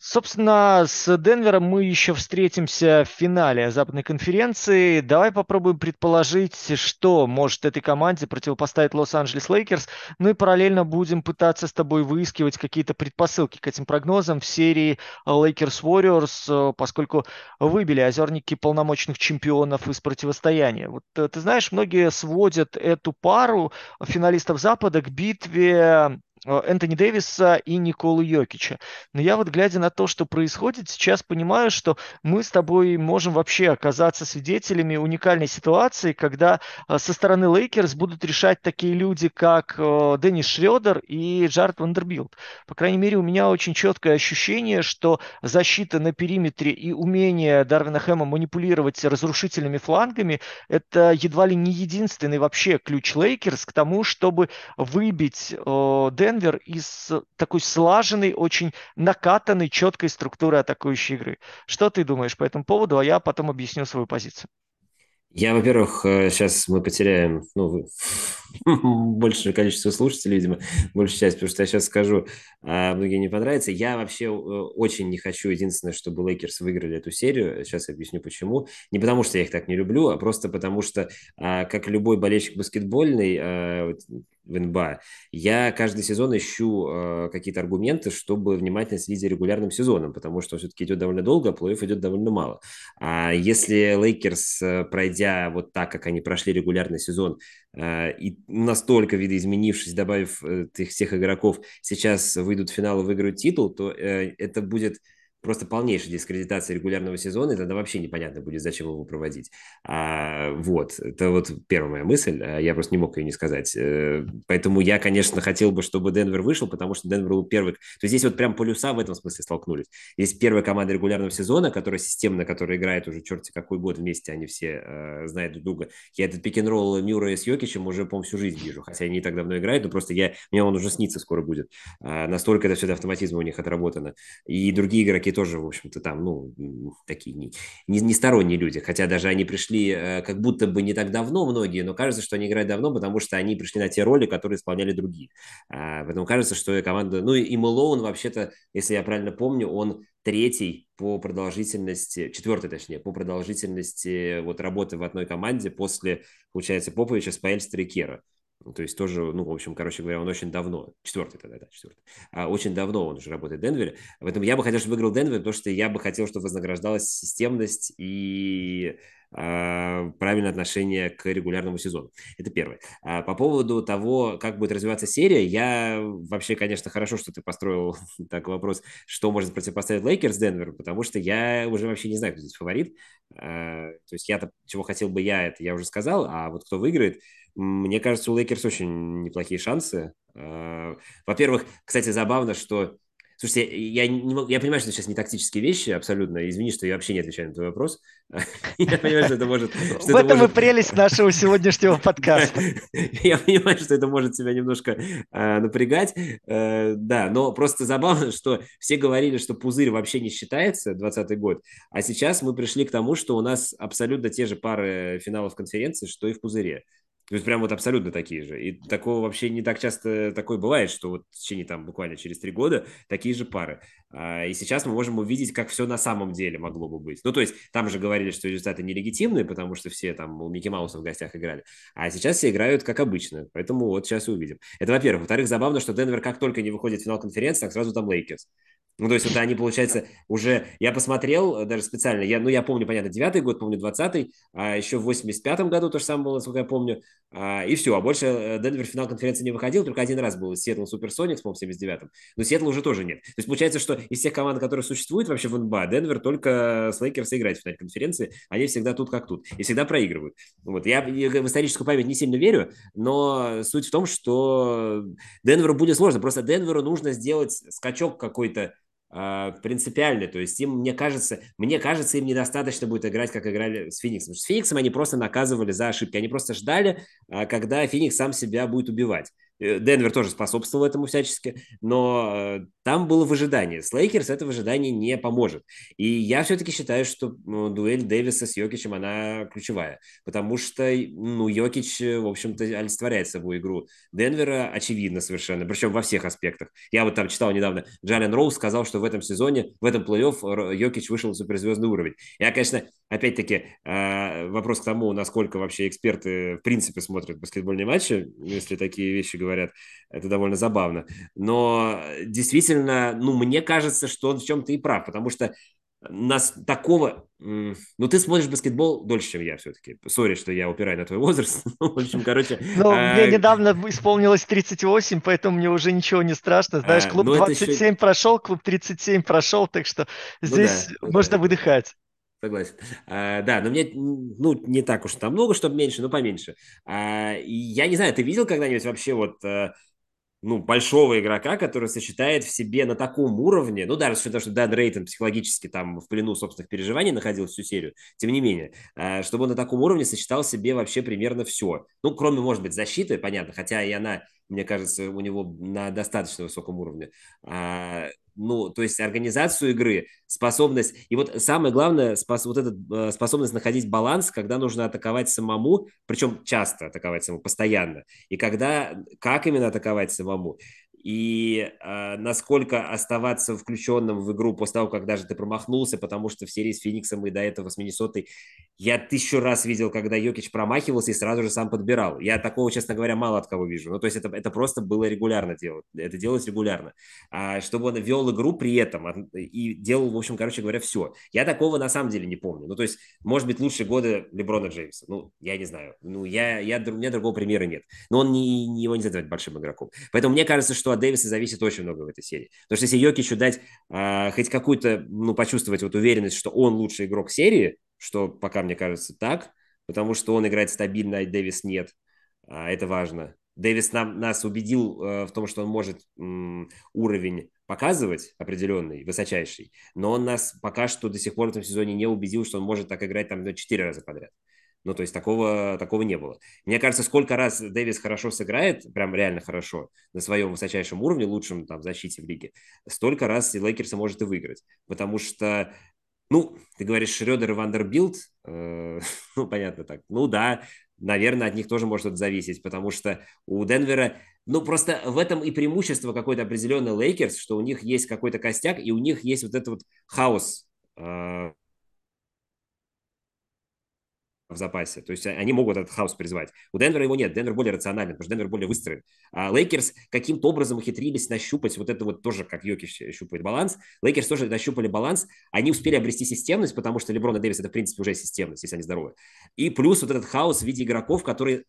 Собственно, с Денвером мы еще встретимся в финале западной конференции. Давай попробуем предположить, что может этой команде противопоставить Лос-Анджелес Лейкерс. Ну и параллельно будем пытаться с тобой выискивать какие-то предпосылки к этим прогнозам в серии Лейкерс Warriors, поскольку выбили озерники полномочных чемпионов из противостояния. Вот э, ты знаешь, многие сводят эту пару финалистов Запада к битве Энтони Дэвиса и Николы Йокича. Но я вот, глядя на то, что происходит, сейчас понимаю, что мы с тобой можем вообще оказаться свидетелями уникальной ситуации, когда э, со стороны Лейкерс будут решать такие люди, как э, Деннис Шредер и Джаред Вандербилд. По крайней мере, у меня очень четкое ощущение, что защита на периметре и умение Дарвина Хэма манипулировать разрушительными флангами – это едва ли не единственный вообще ключ Лейкерс к тому, чтобы выбить Дэн Денвер из такой слаженной, очень накатанной, четкой структуры атакующей игры. Что ты думаешь по этому поводу, а я потом объясню свою позицию. Я, во-первых, сейчас э, мы потеряем ну, большее количество слушателей, видимо, большую часть, потому что я сейчас скажу, а многим не понравится. Я вообще э, очень не хочу, единственное, чтобы Лейкерс выиграли эту серию. Сейчас я объясню, почему. Не потому, что я их так не люблю, а просто потому, что, а, как любой болельщик баскетбольный, а, в НБА. Я каждый сезон ищу э, какие-то аргументы, чтобы внимательно следить за регулярным сезоном, потому что он все-таки идет довольно долго, а плей-офф идет довольно мало. А если Лейкерс, э, пройдя вот так, как они прошли регулярный сезон, э, и настолько видоизменившись, добавив э, всех игроков, сейчас выйдут в финал и выиграют титул, то э, это будет просто полнейшая дискредитация регулярного сезона, и тогда вообще непонятно будет, зачем его проводить. А, вот, это вот первая моя мысль, а я просто не мог ее не сказать. Э, поэтому я, конечно, хотел бы, чтобы Денвер вышел, потому что Денвер был первый. То есть здесь вот прям полюса в этом смысле столкнулись. Здесь первая команда регулярного сезона, которая системно, которая играет уже черти какой год вместе, они все э, знают друг друга. Я этот пик-н-ролл Мюра с Йокичем уже, по всю жизнь вижу, хотя они не так давно играют, но просто я, мне он уже снится скоро будет. А, настолько это все до автоматизма у них отработано. И другие игроки тоже, в общем-то, там, ну, такие не, не, не сторонние люди, хотя даже они пришли э, как будто бы не так давно многие, но кажется, что они играют давно, потому что они пришли на те роли, которые исполняли другие. А, поэтому кажется, что команда... Ну, и Мэлоун, вообще-то, если я правильно помню, он третий по продолжительности, четвертый точнее, по продолжительности вот работы в одной команде после, получается, Поповича, Спаэльстера и Кера. То есть тоже, ну, в общем, короче говоря, он очень давно, четвертый тогда, да, четвертый, а, очень давно он уже работает в Денвере. Поэтому я бы хотел, чтобы выиграл Денвер, потому что я бы хотел, чтобы вознаграждалась системность и правильное отношение к регулярному сезону. Это первое. А по поводу того, как будет развиваться серия, я вообще, конечно, хорошо, что ты построил так вопрос, что может противопоставить Лейкерс Денверу, потому что я уже вообще не знаю, кто здесь фаворит. А, то есть я-то, чего хотел бы я, это я уже сказал, а вот кто выиграет, мне кажется, у Лейкерс очень неплохие шансы. А, во-первых, кстати, забавно, что Слушайте, я, не могу, я понимаю, что сейчас не тактические вещи абсолютно. Извини, что я вообще не отвечаю на твой вопрос. Я понимаю, что это может... В этом и прелесть нашего сегодняшнего подкаста. Я понимаю, что это может тебя немножко а, напрягать. Э, да, но просто забавно, что все говорили, что пузырь вообще не считается, 2020 год, а сейчас мы пришли к тому, что у нас абсолютно те же пары финалов конференции, что и в пузыре. То есть прям вот абсолютно такие же. И такого вообще не так часто такое бывает, что вот в течение там буквально через три года такие же пары. А, и сейчас мы можем увидеть, как все на самом деле могло бы быть. Ну, то есть там же говорили, что результаты нелегитимные, потому что все там у Микки Мауса в гостях играли. А сейчас все играют как обычно. Поэтому вот сейчас и увидим. Это во-первых. Во-вторых, забавно, что Денвер как только не выходит в финал конференции, так сразу там Лейкерс. Ну, то есть вот они, получается, уже... Я посмотрел даже специально, я, ну, я помню, понятно, девятый год, помню двадцатый, а еще в 85-м году то же самое было, насколько я помню. А, и все, а больше э, Денвер в финал конференции не выходил, только один раз был Сиэтл Суперсоникс, по-моему, в 79-м. Но Сиэтла уже тоже нет. То есть получается, что из всех команд, которые существуют вообще в НБА, Денвер только с Лейкерс играет в финале конференции, они всегда тут как тут, и всегда проигрывают. Вот. Я в историческую память не сильно верю, но суть в том, что Денверу будет сложно. Просто Денверу нужно сделать скачок какой-то а, принципиальный. То есть им, мне кажется, мне кажется, им недостаточно будет играть, как играли с Фениксом. С Фениксом они просто наказывали за ошибки. Они просто ждали, а, когда Феникс сам себя будет убивать. Э, Денвер тоже способствовал этому всячески, но э, там было выжидание. С Лейкерс это выжидание не поможет. И я все-таки считаю, что ну, дуэль Дэвиса с Йокичем, она ключевая, потому что, ну, Йокич, э, в общем-то, олицетворяет собой игру Денвера, очевидно совершенно, причем во всех аспектах. Я вот там читал недавно, Джален Роуз сказал, что в этом сезоне, в этом плей-офф Йокич вышел на суперзвездный уровень. Я, конечно, опять-таки, вопрос к тому, насколько вообще эксперты в принципе смотрят баскетбольные матчи, если такие вещи говорят говорят. Это довольно забавно. Но действительно, ну, мне кажется, что он в чем-то и прав, потому что нас такого... Ну, ты смотришь баскетбол дольше, чем я все-таки. Сори, что я упираю на твой возраст. Ну, в общем, короче... Ну, а... мне недавно исполнилось 38, поэтому мне уже ничего не страшно. Знаешь, а, клуб ну, 27 еще... прошел, клуб 37 прошел, так что ну, здесь да, ну, можно да. выдыхать. Согласен. А, да, но мне, ну, не так уж там много, чтобы меньше, но поменьше. А, я не знаю, ты видел когда-нибудь вообще вот, а, ну, большого игрока, который сочетает в себе на таком уровне, ну, даже что, что Дан Рейтон психологически там в плену собственных переживаний находился всю серию, тем не менее, а, чтобы он на таком уровне сочетал в себе вообще примерно все. Ну, кроме, может быть, защиты, понятно, хотя и она, мне кажется, у него на достаточно высоком уровне. Ну, то есть организацию игры, способность, и вот самое главное, спос, вот эта э, способность находить баланс, когда нужно атаковать самому, причем часто атаковать самому, постоянно, и когда, как именно атаковать самому, и э, насколько оставаться включенным в игру после того, как даже ты промахнулся, потому что в серии с Фениксом и до этого с Миннесотой я тысячу раз видел, когда Йокич промахивался и сразу же сам подбирал. Я такого, честно говоря, мало от кого вижу. Ну, то есть это, это просто было регулярно делать. Это делалось регулярно. А, чтобы он вел игру при этом и делал, в общем, короче говоря, все. Я такого на самом деле не помню. Ну, то есть, может быть, лучшие годы Леброна Джеймса. Ну, я не знаю. Ну, я, я, у меня другого примера нет. Но он не, его нельзя называть большим игроком. Поэтому мне кажется, что что от Дэвиса зависит очень много в этой серии. Потому что если Йокичу дать э, хоть какую-то, ну, почувствовать вот уверенность, что он лучший игрок серии, что пока мне кажется так, потому что он играет стабильно, а Дэвис нет, а это важно. Дэвис нам, нас убедил э, в том, что он может м, уровень показывать определенный, высочайший, но он нас пока что до сих пор в этом сезоне не убедил, что он может так играть там четыре раза подряд. Ну, то есть такого, такого не было. Мне кажется, сколько раз Дэвис хорошо сыграет, прям реально хорошо, на своем высочайшем уровне, лучшем там защите в лиге, столько раз Лейкерса может и выиграть. Потому что ну, ты говоришь Шредер и Вандербилд, э, ну, понятно так. Ну да, наверное, от них тоже может это зависеть, потому что у Денвера, ну, просто в этом и преимущество какое-то определенное Лейкерс, что у них есть какой-то костяк, и у них есть вот этот вот хаос э, в запасе. То есть они могут этот хаос призвать. У Денвера его нет. Денвер более рациональный, потому что Денвер более выстроен. А Лейкерс каким-то образом ухитрились нащупать вот это вот тоже, как Йокич щупает баланс. Лейкерс тоже нащупали баланс. Они успели обрести системность, потому что Леброн и Дэвис это, в принципе, уже системность, если они здоровы. И плюс вот этот хаос в виде игроков, которые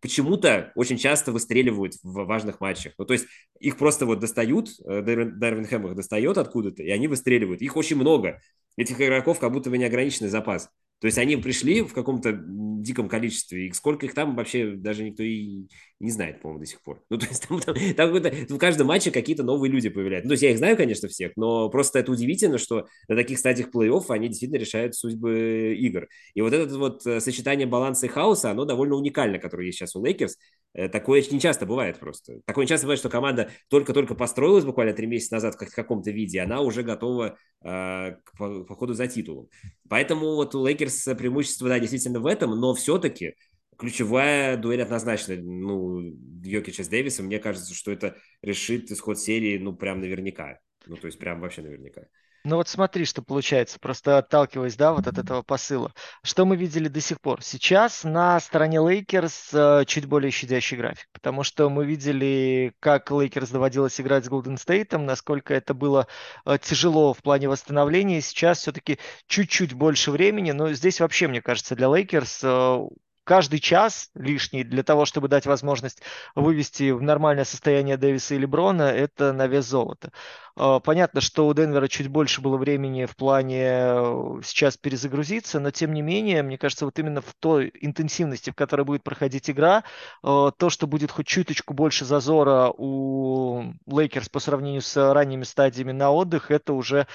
почему-то очень часто выстреливают в важных матчах. Ну, то есть их просто вот достают, э, Дарвин Хэм их достает откуда-то, и они выстреливают. Их очень много. Этих игроков как будто бы неограниченный запас. То есть они пришли в каком-то диком количестве, и сколько их там вообще даже никто и не знает, по-моему, до сих пор. Ну, то есть там, там, там в каждом матче какие-то новые люди появляются. Ну, то есть я их знаю, конечно, всех, но просто это удивительно, что на таких стадиях плей-офф они действительно решают судьбы игр. И вот это вот э, сочетание баланса и хаоса, оно довольно уникально, которое есть сейчас у Лейкерс. Э, такое не часто бывает просто. Такое не часто бывает, что команда только-только построилась буквально три месяца назад в каком-то виде, она уже готова э, к походу за титулом. Поэтому вот у Лейкерс преимущество, да, действительно в этом, но все-таки ключевая дуэль однозначно, ну, Йокича с Дэвисом, мне кажется, что это решит исход серии, ну, прям наверняка. Ну, то есть прям вообще наверняка. Ну вот смотри, что получается, просто отталкиваясь, да, вот от этого посыла. Что мы видели до сих пор? Сейчас на стороне Лейкерс э, чуть более щадящий график, потому что мы видели, как Лейкерс доводилось играть с Голден Стейтом, насколько это было э, тяжело в плане восстановления. Сейчас все-таки чуть-чуть больше времени, но здесь вообще, мне кажется, для Лейкерс э, каждый час лишний для того, чтобы дать возможность вывести в нормальное состояние Дэвиса и Леброна, это на вес золота. А, понятно, что у Денвера чуть больше было времени в плане э, сейчас перезагрузиться, но тем не менее, мне кажется, вот именно в той интенсивности, в которой будет проходить игра, э, то, что будет хоть чуточку больше зазора у Лейкерс по сравнению с ранними стадиями на отдых, это уже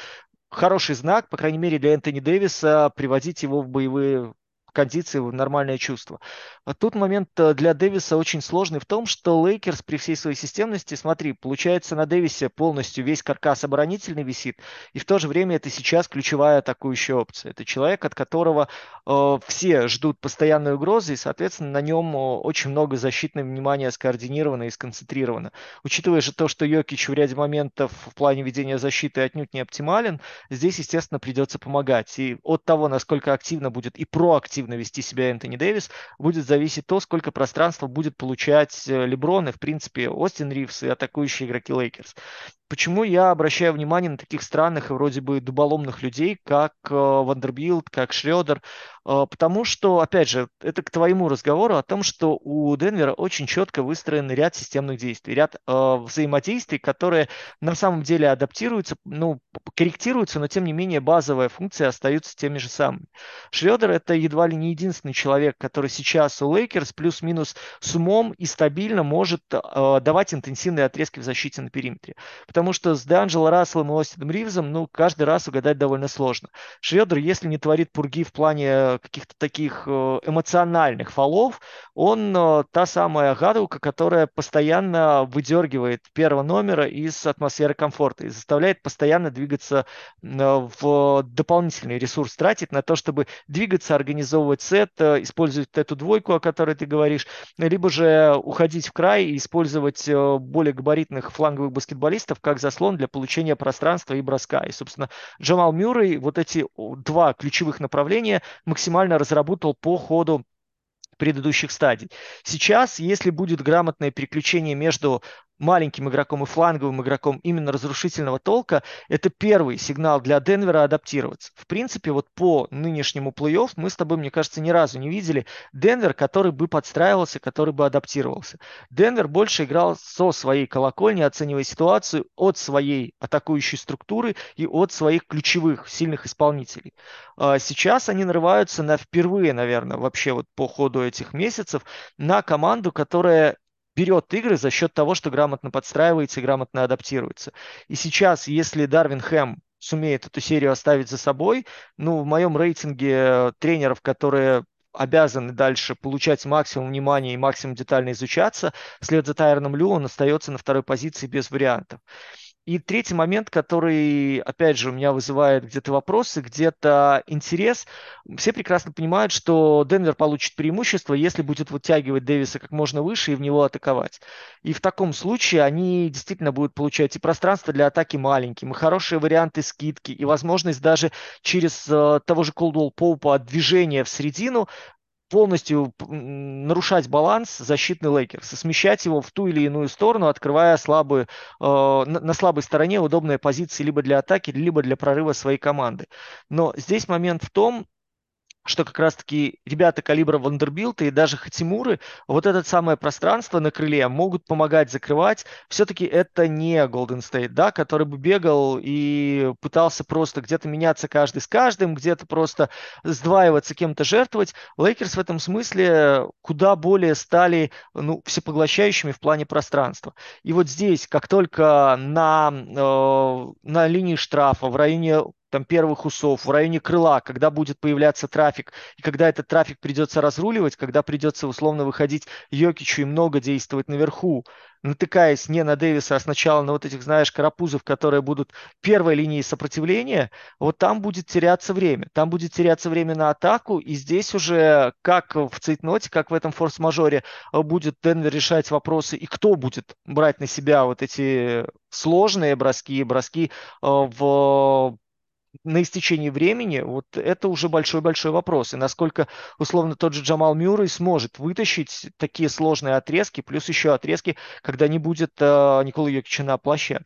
хороший знак, по крайней мере, для Энтони Дэвиса приводить его в боевые кондиции, в нормальное чувство. А тут момент э, для Дэвиса очень сложный в том, что Лейкерс при всей своей системности, смотри, получается на Дэвисе полностью весь каркас оборонительный висит, и в то же время это сейчас ключевая атакующая опция. Это человек, от которого э, все ждут постоянной угрозы, и, соответственно, на нем очень много защитного внимания скоординировано и сконцентрировано. Учитывая же то, что Йокич в ряде моментов в плане ведения защиты отнюдь не оптимален, здесь, естественно, придется помогать. И от того, насколько активно будет и проактивно агрессивно вести себя Энтони Дэвис, будет зависеть то, сколько пространства будет получать э, Леброн и, в принципе, Остин Ривз и атакующие игроки Лейкерс. Почему я обращаю внимание на таких странных и вроде бы дуболомных людей, как э, Вандербилд, как Шредер? Э, потому что, опять же, это к твоему разговору о том, что у Денвера очень четко выстроен ряд системных действий, ряд э, взаимодействий, которые на самом деле адаптируются, ну, корректируются, но тем не менее базовая функция остаются теми же самыми. Шредер это едва ли не единственный человек, который сейчас у Лейкерс плюс-минус с умом и стабильно может э, давать интенсивные отрезки в защите на периметре потому что с Д'Анджело Расселом и Остином Ривзом, ну, каждый раз угадать довольно сложно. Шредер, если не творит пурги в плане э, каких-то таких э, эмоциональных фолов, он э, та самая гадалка, которая постоянно выдергивает первого номера из атмосферы комфорта и заставляет постоянно двигаться в дополнительный ресурс тратить на то, чтобы двигаться, организовывать сет, использовать эту двойку, о которой ты говоришь, либо же уходить в край и использовать более габаритных фланговых баскетболистов, как заслон для получения пространства и броска. И, собственно, Джамал Мюррей вот эти два ключевых направления максимально разработал по ходу предыдущих стадий. Сейчас, если будет грамотное переключение между маленьким игроком и фланговым игроком именно разрушительного толка, это первый сигнал для Денвера адаптироваться. В принципе, вот по нынешнему плей-офф мы с тобой, мне кажется, ни разу не видели Денвер, который бы подстраивался, который бы адаптировался. Денвер больше играл со своей колокольни, оценивая ситуацию от своей атакующей структуры и от своих ключевых сильных исполнителей. А сейчас они нарываются на впервые, наверное, вообще вот по ходу этих месяцев на команду, которая берет игры за счет того, что грамотно подстраивается и грамотно адаптируется. И сейчас, если Дарвин Хэм сумеет эту серию оставить за собой, ну, в моем рейтинге тренеров, которые обязаны дальше получать максимум внимания и максимум детально изучаться, вслед за Тайроном Лю он остается на второй позиции без вариантов. И третий момент, который, опять же, у меня вызывает где-то вопросы, где-то интерес. Все прекрасно понимают, что Денвер получит преимущество, если будет вытягивать Дэвиса как можно выше и в него атаковать. И в таком случае они действительно будут получать и пространство для атаки маленьким, и хорошие варианты скидки, и возможность даже через э, того же Колдуэлл Поупа движения в середину полностью нарушать баланс защитный Лейкерс и смещать его в ту или иную сторону, открывая слабые, э, на слабой стороне удобные позиции либо для атаки, либо для прорыва своей команды. Но здесь момент в том, что как раз-таки ребята калибра Вандербилта и даже Хатимуры вот это самое пространство на крыле могут помогать закрывать. Все-таки это не Golden State, да, который бы бегал и пытался просто где-то меняться каждый с каждым, где-то просто сдваиваться, кем-то жертвовать. Лейкерс в этом смысле куда более стали ну, всепоглощающими в плане пространства. И вот здесь, как только на, э, на линии штрафа в районе там первых усов, в районе крыла, когда будет появляться трафик, и когда этот трафик придется разруливать, когда придется условно выходить Йокичу и много действовать наверху, натыкаясь не на Дэвиса, а сначала на вот этих, знаешь, карапузов, которые будут первой линией сопротивления, вот там будет теряться время. Там будет теряться время на атаку, и здесь уже, как в цейтноте, как в этом форс-мажоре, будет Денвер решать вопросы, и кто будет брать на себя вот эти сложные броски, броски э, в на истечении времени, вот это уже большой-большой вопрос. И насколько, условно, тот же Джамал Мюррей сможет вытащить такие сложные отрезки, плюс еще отрезки, когда не будет э, Никола Йокича на площадке.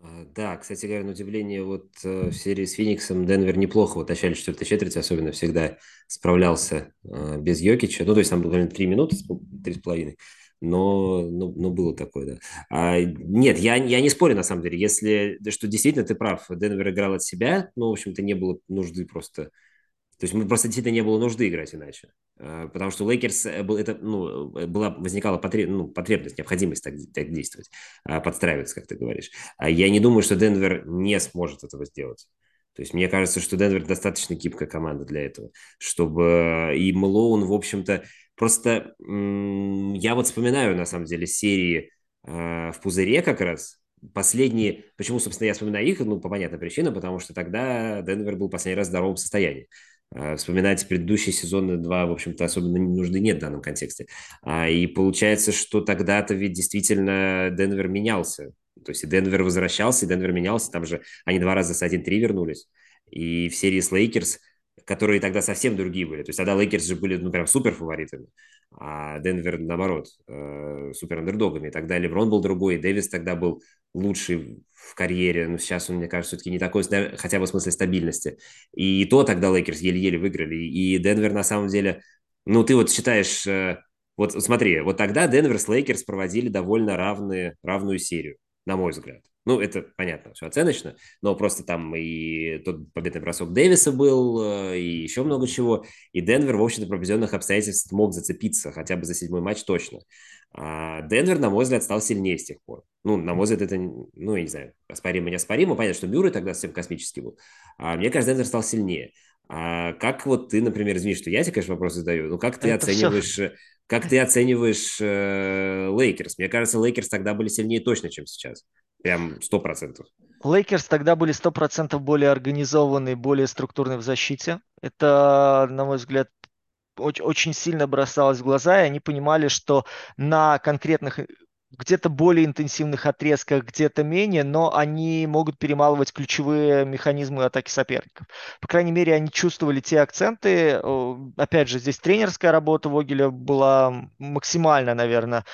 А, да, кстати говоря, на удивление, вот э, в серии с Фениксом Денвер неплохо в начале четвертой четверти особенно всегда справлялся э, без Йокича. Ну, то есть там буквально три минуты, три с половиной но, но, но было такое, да. А, нет, я, я не спорю, на самом деле, если, что действительно ты прав, Денвер играл от себя, ну, в общем-то, не было нужды просто то есть мы просто действительно не было нужды играть иначе. А, потому что Лейкерс э, был, это, ну, э, была, возникала потреб, ну, потребность, необходимость так, так действовать, а, подстраиваться, как ты говоришь. А я не думаю, что Денвер не сможет этого сделать. То есть мне кажется, что Денвер достаточно гибкая команда для этого, чтобы и Мэлоун, в общем-то, Просто я вот вспоминаю, на самом деле, серии э, в пузыре как раз, последние, почему, собственно, я вспоминаю их, ну, по понятной причине, потому что тогда Денвер был последний раз в здоровом состоянии. Э, вспоминать предыдущие сезоны два, в общем-то, особенно нужды нет в данном контексте. А, и получается, что тогда-то ведь действительно Денвер менялся. То есть и Денвер возвращался, и Денвер менялся. Там же они два раза с 1-3 вернулись. И в серии с Лейкерс которые тогда совсем другие были. То есть тогда Лейкерс же были, ну, прям супер фаворитами, а Денвер, наоборот, э, супер андердогами. Тогда Леброн был другой, Дэвис тогда был лучший в карьере, но сейчас он, мне кажется, все-таки не такой, хотя бы в смысле стабильности. И то тогда Лейкерс еле-еле выиграли. И Денвер, на самом деле, ну, ты вот считаешь, э, вот смотри, вот тогда Денвер с Лейкерс проводили довольно равные, равную серию, на мой взгляд. Ну, это понятно, все оценочно, но просто там и тот победный бросок Дэвиса был, э, и еще много чего. И Денвер, в общем-то, при определенных обстоятельствах мог зацепиться хотя бы за седьмой матч точно. А Денвер, на мой взгляд, стал сильнее с тех пор. Ну, на мой взгляд, это, ну, я не знаю, оспоримо, не оспоримо. Понятно, что Мюррей тогда совсем космический был. А мне кажется, Денвер стал сильнее. А как вот ты, например, извини, что я тебе, конечно, вопрос задаю, ну как ты это оцениваешь, все. Как ты оцениваешь э, Лейкерс? Мне кажется, Лейкерс тогда были сильнее точно, чем сейчас. Прям сто процентов. Лейкерс тогда были сто процентов более организованы, более структурны в защите. Это, на мой взгляд, очень сильно бросалось в глаза, и они понимали, что на конкретных где-то более интенсивных отрезках, где-то менее, но они могут перемалывать ключевые механизмы атаки соперников. По крайней мере, они чувствовали те акценты. Опять же, здесь тренерская работа Вогеля была максимально, наверное,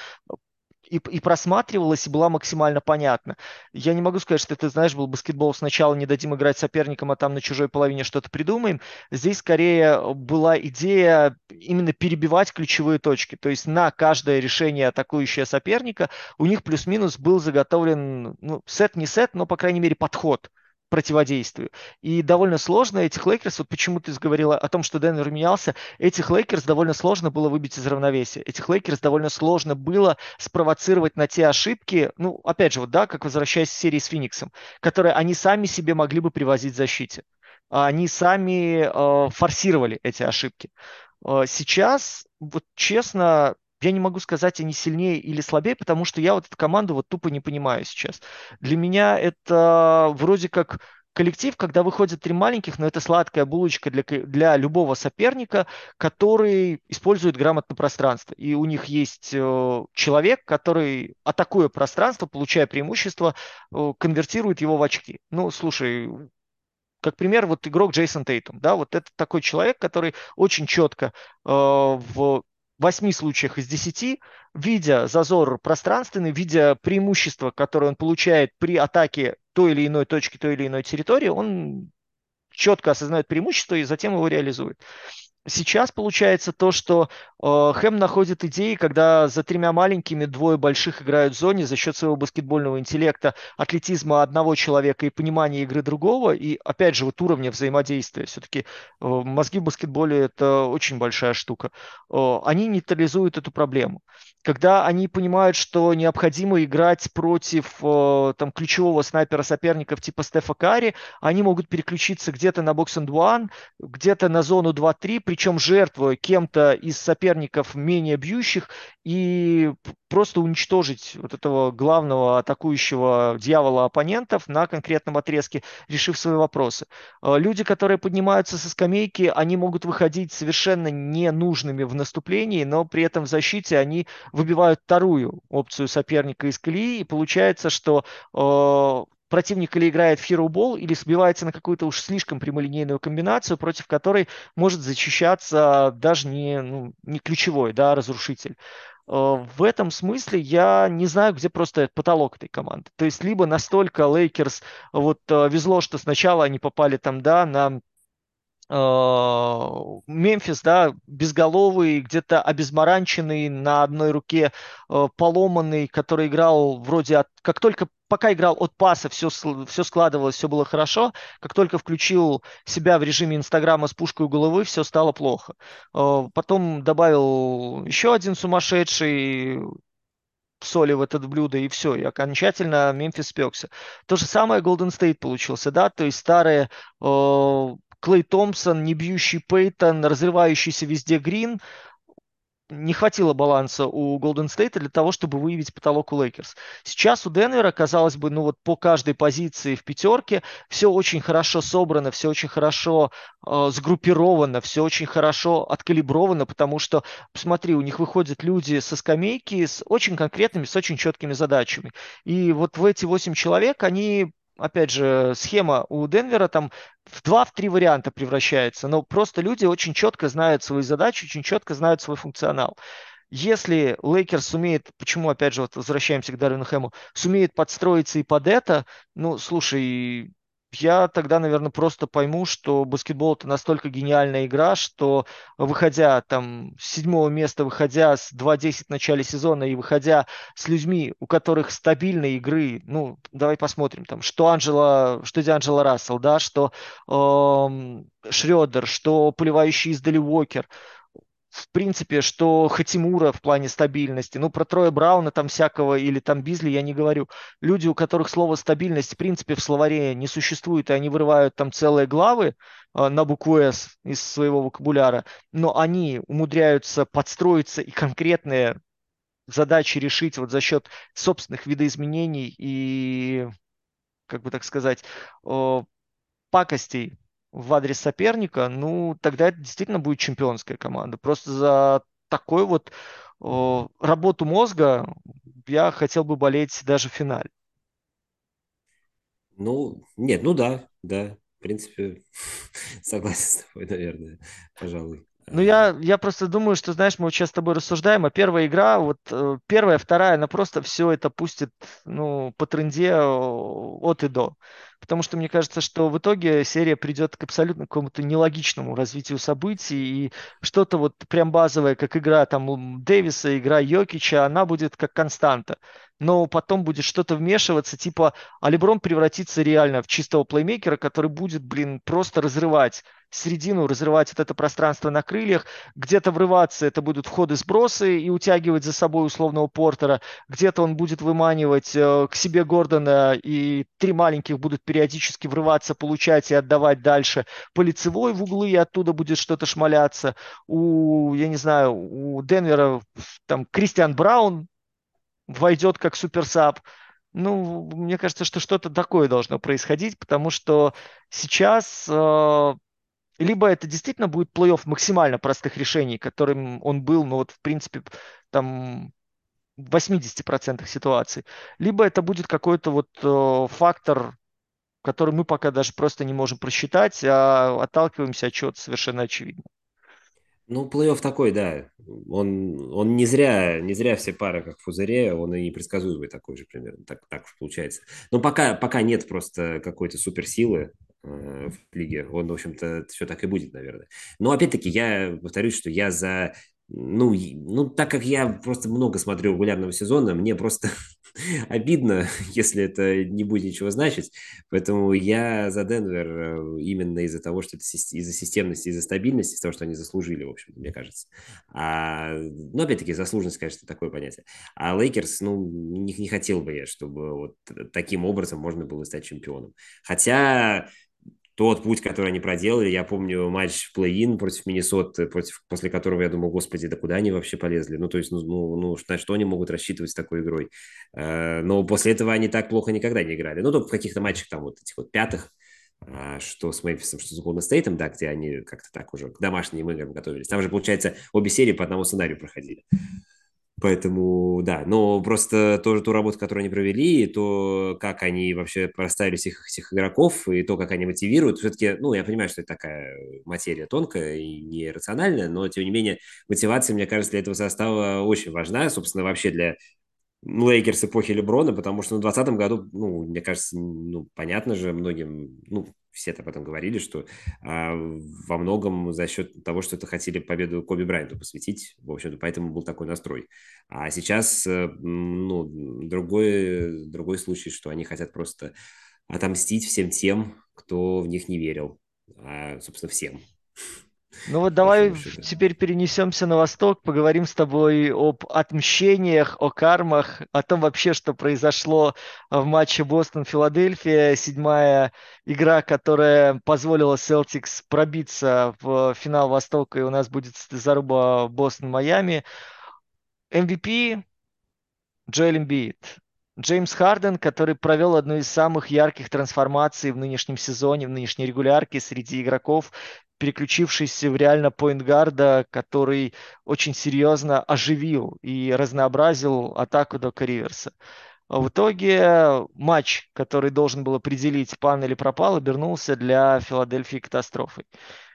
и, и просматривалась, и была максимально понятна. Я не могу сказать, что это, знаешь, был баскетбол сначала не дадим играть соперникам, а там на чужой половине что-то придумаем. Здесь скорее была идея именно перебивать ключевые точки. То есть на каждое решение атакующего соперника у них плюс-минус был заготовлен ну, сет не сет, но, по крайней мере, подход противодействию. И довольно сложно этих Лейкерс, вот почему ты говорила о том, что Денвер менялся, этих Лейкерс довольно сложно было выбить из равновесия. Этих Лейкерс довольно сложно было спровоцировать на те ошибки, ну, опять же, вот, да, как возвращаясь к серии с Фениксом, которые они сами себе могли бы привозить в защите. Они сами э, форсировали эти ошибки. Э, сейчас, вот честно, я не могу сказать, они сильнее или слабее, потому что я вот эту команду вот тупо не понимаю сейчас. Для меня это вроде как коллектив, когда выходят три маленьких, но это сладкая булочка для, для любого соперника, который использует грамотно пространство. И у них есть э, человек, который, атакуя пространство, получая преимущество, э, конвертирует его в очки. Ну, слушай, как пример, вот игрок Джейсон Тейтум, да, вот это такой человек, который очень четко э, в восьми случаях из десяти, видя зазор пространственный, видя преимущество, которое он получает при атаке той или иной точки, той или иной территории, он четко осознает преимущество и затем его реализует. Сейчас получается то, что э, Хэм находит идеи, когда за тремя маленькими двое больших играют в зоне за счет своего баскетбольного интеллекта, атлетизма одного человека и понимания игры другого, и опять же вот уровня взаимодействия. Все-таки э, мозги в баскетболе это очень большая штука. Э, они нейтрализуют эту проблему. Когда они понимают, что необходимо играть против э, там, ключевого снайпера соперников типа Стефа Карри, они могут переключиться где-то на бокс and где-то на зону 2-3, причем жертвуя кем-то из соперников менее бьющих, и просто уничтожить вот этого главного атакующего дьявола оппонентов на конкретном отрезке, решив свои вопросы. А, люди, которые поднимаются со скамейки, они могут выходить совершенно ненужными в наступлении, но при этом в защите они выбивают вторую опцию соперника из колеи, и получается, что а, противник или играет в hero или сбивается на какую-то уж слишком прямолинейную комбинацию, против которой может защищаться даже не, ну, не ключевой да, разрушитель. Э, в этом смысле я не знаю, где просто потолок этой команды. То есть либо настолько Лейкерс вот э, везло, что сначала они попали там, да, на Э, Мемфис, да, безголовый, где-то обезморанченный, на одной руке э, поломанный, который играл вроде от... Как только пока играл от паса, все, все складывалось, все было хорошо. Как только включил себя в режиме Инстаграма с пушкой у головы, все стало плохо. Э, потом добавил еще один сумасшедший, соли в этот блюдо, и все, и окончательно Мемфис спекся. То же самое Golden State получился, да, то есть старые э, Клей Томпсон, не бьющий Пейтон, разрывающийся везде Грин. Не хватило баланса у Голден Стейта для того, чтобы выявить потолок у Лейкерс. Сейчас у Денвера, казалось бы, ну вот по каждой позиции в пятерке все очень хорошо собрано, все очень хорошо э, сгруппировано, все очень хорошо откалибровано, потому что, посмотри, у них выходят люди со скамейки с очень конкретными, с очень четкими задачами. И вот в эти восемь человек они опять же, схема у Денвера там в два, в три варианта превращается, но просто люди очень четко знают свои задачи, очень четко знают свой функционал. Если Лейкерс сумеет, почему, опять же, вот возвращаемся к Дарвину Хэму, сумеет подстроиться и под это, ну, слушай, я тогда, наверное, просто пойму, что баскетбол это настолько гениальная игра, что выходя там с седьмого места, выходя с 2-10 в начале сезона и выходя с людьми, у которых стабильные игры, ну, давай посмотрим там, что Анджела, что Дианджела Рассел, да, что эм, Шредер, что поливающий издали Уокер, в принципе, что Хатимура в плане стабильности, ну, про Троя Брауна там всякого или там Бизли я не говорю. Люди, у которых слово стабильность, в принципе, в словаре не существует, и они вырывают там целые главы э, на букву «С» из своего вокабуляра, но они умудряются подстроиться и конкретные задачи решить вот за счет собственных видоизменений и, как бы так сказать, э, пакостей в адрес соперника, ну, тогда это действительно будет чемпионская команда. Просто за такой вот о, работу мозга я хотел бы болеть даже в финале. Ну, нет, ну да, да. В принципе, согласен с тобой, наверное, пожалуй. Ну, я, я просто думаю, что, знаешь, мы вот сейчас с тобой рассуждаем, а первая игра, вот э, первая, вторая, она просто все это пустит, ну, по тренде э, от и до. Потому что мне кажется, что в итоге серия придет к абсолютно какому-то нелогичному развитию событий, и что-то вот прям базовое, как игра там Дэвиса, игра Йокича, она будет как константа. Но потом будет что-то вмешиваться, типа, а Леброн превратится реально в чистого плеймейкера, который будет, блин, просто разрывать середину, разрывать вот это пространство на крыльях, где-то врываться, это будут входы-сбросы и утягивать за собой условного Портера, где-то он будет выманивать э, к себе Гордона, и три маленьких будут периодически врываться, получать и отдавать дальше по лицевой в углы, и оттуда будет что-то шмаляться. У, я не знаю, у Денвера там Кристиан Браун войдет как суперсап. Ну, мне кажется, что что-то такое должно происходить, потому что сейчас э, либо это действительно будет плей-офф максимально простых решений, которым он был, ну вот в принципе там в 80% ситуаций, либо это будет какой-то вот э, фактор, который мы пока даже просто не можем просчитать, а отталкиваемся от чего-то совершенно очевидного. Ну, плей-офф такой, да. Он, он не зря, не зря все пары как в фузыре, он и непредсказуемый такой же примерно, так, так уж получается. Но пока, пока нет просто какой-то суперсилы э, в лиге, он, в общем-то, все так и будет, наверное. Но, опять-таки, я повторюсь, что я за ну, ну, так как я просто много смотрю регулярного сезона, мне просто обидно, если это не будет ничего значить. Поэтому я за Денвер э, именно из-за того, что это из-за системности, из-за стабильности, из-за того, что они заслужили, в общем мне кажется. А, ну, опять-таки, заслуженность, конечно, такое понятие. А Лейкерс, ну, не, не хотел бы я, чтобы вот таким образом можно было стать чемпионом. Хотя тот путь, который они проделали. Я помню матч в плей-ин против Миннесоты, против, после которого я думал, господи, да куда они вообще полезли? Ну, то есть, ну, ну, ну на что они могут рассчитывать с такой игрой? Э, но после этого они так плохо никогда не играли. Ну, только в каких-то матчах там вот этих вот пятых, э, что с Мемфисом, что с Голден Стейтом, да, где они как-то так уже к домашним играм готовились. Там же, получается, обе серии по одному сценарию проходили. Поэтому, да, но просто тоже ту работу, которую они провели, и то, как они вообще проставили всех этих игроков, и то, как они мотивируют, все-таки, ну, я понимаю, что это такая материя тонкая и нерациональная, но, тем не менее, мотивация, мне кажется, для этого состава очень важна, собственно, вообще для Лейкерс эпохи Леброна, потому что ну, в 2020 году, ну, мне кажется, ну, понятно же многим, ну, все об этом говорили, что а, во многом за счет того, что это хотели победу Коби Брайанту посвятить, в общем-то, поэтому был такой настрой. А сейчас, э, ну, другой, другой случай, что они хотят просто отомстить всем тем, кто в них не верил, а, собственно, всем. Ну вот давай теперь перенесемся на восток, поговорим с тобой об отмщениях, о кармах, о том вообще, что произошло в матче Бостон-Филадельфия. Седьмая игра, которая позволила Celtics пробиться в финал Востока, и у нас будет заруба Бостон-Майами. MVP Джоэл Эмбиид. Джеймс Харден, который провел одну из самых ярких трансформаций в нынешнем сезоне, в нынешней регулярке среди игроков, переключившийся в реально поинтгарда, который очень серьезно оживил и разнообразил атаку Дока Риверса. В итоге матч, который должен был определить, пан или пропал, обернулся для Филадельфии катастрофой.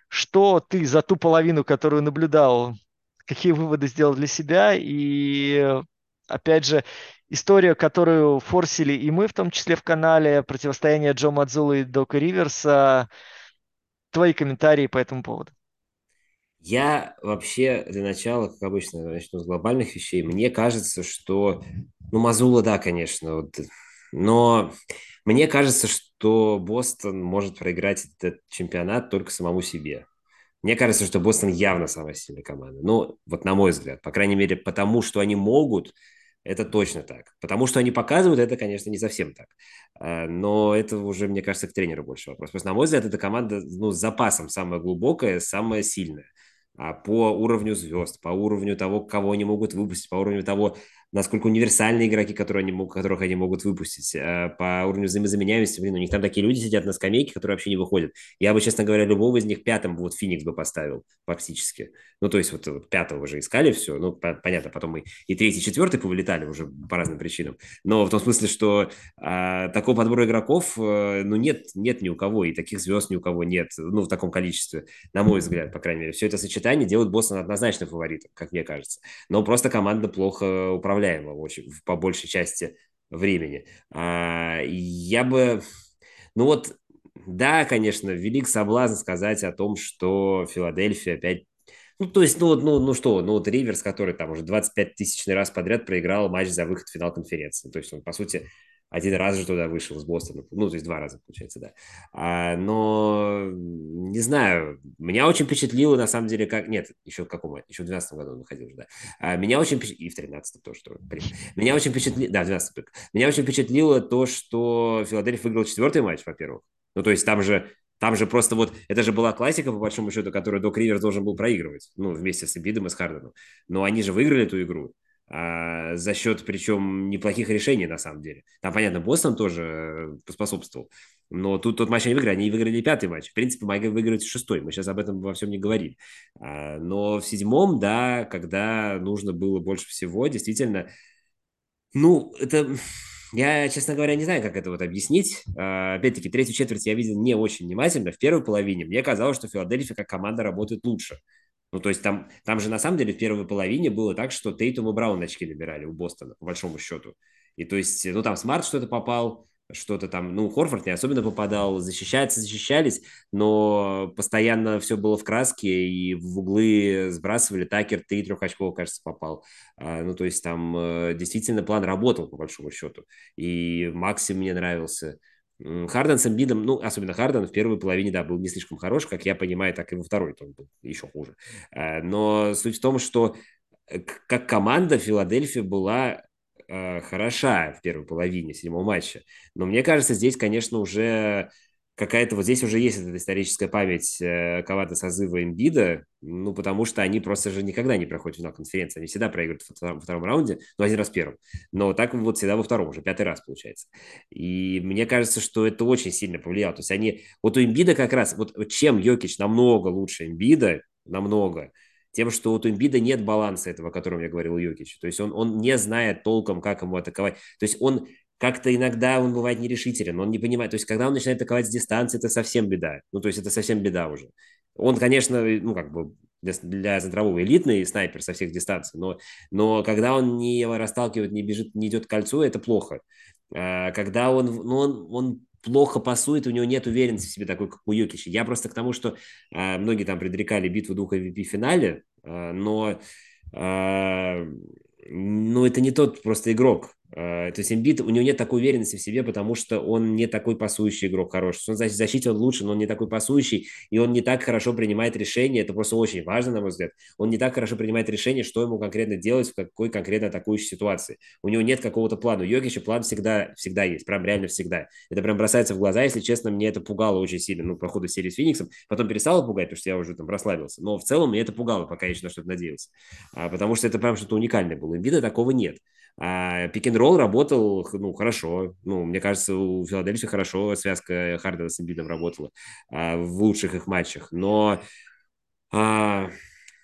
Что ты за ту половину, которую наблюдал, какие выводы сделал для себя? И опять же, история, которую форсили и мы, в том числе в канале, противостояние Джо Мадзула и Дока Риверса. Твои комментарии по этому поводу. Я вообще для начала, как обычно, начну с глобальных вещей. Мне кажется, что, ну, Мазула, да, конечно, вот, но мне кажется, что Бостон может проиграть этот чемпионат только самому себе. Мне кажется, что Бостон явно самая сильная команда. Ну, вот на мой взгляд, по крайней мере, потому что они могут, это точно так. Потому что они показывают, это, конечно, не совсем так. А, но это уже, мне кажется, к тренеру больше вопрос. Просто, на мой взгляд, эта команда ну, с запасом самая глубокая, самая сильная. А по уровню звезд, по уровню того, кого они могут выпустить, по уровню того, насколько универсальные игроки, которые они, которых они могут выпустить, э, по уровню взаимозаменяемости, блин, у них там такие люди сидят на скамейке, которые вообще не выходят. Я бы, честно говоря, любого из них пятым вот Феникс бы поставил практически. Ну, то есть вот, вот пятого уже искали все, ну, по понятно, потом мы и третий, четвертый повылетали уже по разным причинам, но в том смысле, что а, такого подбора игроков, а, ну, нет, нет ни у кого, и таких звезд ни у кого нет, ну, в таком количестве, на мой взгляд, по крайней мере. Все это сочетание делает Бостон однозначно фаворитом, как мне кажется. Но просто команда плохо управляема очень, по большей части времени. А, я бы... Ну вот, да, конечно, велик соблазн сказать о том, что Филадельфия опять ну, то есть, ну, ну, ну что, ну вот Риверс, который там уже 25 тысячный раз подряд проиграл матч за выход в финал конференции. То есть он, по сути, один раз же туда вышел с Бостона. Ну, то есть два раза, получается, да. А, но, не знаю, меня очень впечатлило, на самом деле, как... Нет, еще в каком? Еще в 12 году он выходил да. А, меня очень впечатлило... И в 13 тоже, что... Меня очень впечатлило... Да, в 12 только. Меня очень впечатлило то, что Филадельфия выиграл четвертый матч, во-первых. Ну, то есть там же там же просто вот, это же была классика, по большому счету, которую Док Риверс должен был проигрывать, ну, вместе с Эмбидом и с Харденом. Но они же выиграли эту игру за счет, причем, неплохих решений, на самом деле. Там, понятно, Бостон тоже э, поспособствовал. Но тут тот матч они выиграли, они выиграли пятый матч. В принципе, могли выиграть шестой. Мы сейчас об этом во всем не говорим. А, но в седьмом, да, когда нужно было больше всего, действительно, ну, это я, честно говоря, не знаю, как это вот объяснить. А, опять-таки, третью четверть я видел не очень внимательно. В первой половине мне казалось, что Филадельфия как команда работает лучше. Ну, то есть там, там же на самом деле в первой половине было так, что Тейтум и Браун очки набирали у Бостона, по большому счету. И то есть, ну, там Смарт что-то попал, что-то там, ну, Хорфорд не особенно попадал, защищаться защищались, но постоянно все было в краске, и в углы сбрасывали, Такер три трехочковых, кажется, попал. А, ну, то есть там э, действительно план работал, по большому счету, и Максим мне нравился. Харден с Эмбидом, ну, особенно Харден в первой половине, да, был не слишком хорош, как я понимаю, так и во второй он был еще хуже. А, но суть в том, что э, как команда Филадельфия была э, хороша в первой половине седьмого матча. Но мне кажется, здесь, конечно, уже какая-то вот здесь уже есть эта историческая память э, команды созыва Эмбида, ну, потому что они просто же никогда не проходят финал конференции, они всегда проигрывают во втором, во втором раунде, ну, один раз первым, но так вот всегда во втором уже, пятый раз получается. И мне кажется, что это очень сильно повлияло, то есть они, вот у Эмбида как раз, вот чем Йокич намного лучше Эмбида, намного, тем, что вот у Эмбида нет баланса этого, о котором я говорил у Йокича. То есть он, он не знает толком, как ему атаковать. То есть он как-то иногда он бывает нерешителен, он не понимает. То есть когда он начинает атаковать с дистанции, это совсем беда. Ну, то есть это совсем беда уже. Он, конечно, ну, как бы для, для центрового элитный снайпер со всех дистанций, но, но когда он не расталкивает, не бежит, не идет к кольцу, это плохо. А, когда он, ну, он, он плохо пасует, у него нет уверенности в себе такой, как у Йокича. Я просто к тому, что а, многие там предрекали битву двух MVP в финале, а, но а, ну, это не тот просто игрок. А, то есть Эмбит, у него нет такой уверенности в себе, потому что он не такой пасующий игрок хороший. Он, в защите он лучше, но он не такой пасующий, и он не так хорошо принимает решения. Это просто очень важно, на мой взгляд. Он не так хорошо принимает решение, что ему конкретно делать в какой конкретно атакующей ситуации. У него нет какого-то плана. У Йокича план всегда, всегда есть, прям реально всегда. Это прям бросается в глаза, если честно, мне это пугало очень сильно, ну, по ходу серии с Фениксом. Потом перестало пугать, потому что я уже там расслабился. Но в целом мне это пугало, пока я еще на что-то надеялся. А, потому что это прям что-то уникальное было. Эмбида такого нет. А пик-н-ролл работал, ну, хорошо. Ну, мне кажется, у Филадельфии хорошо связка Хардена с Эмбидом работала а, в лучших их матчах. Но, а,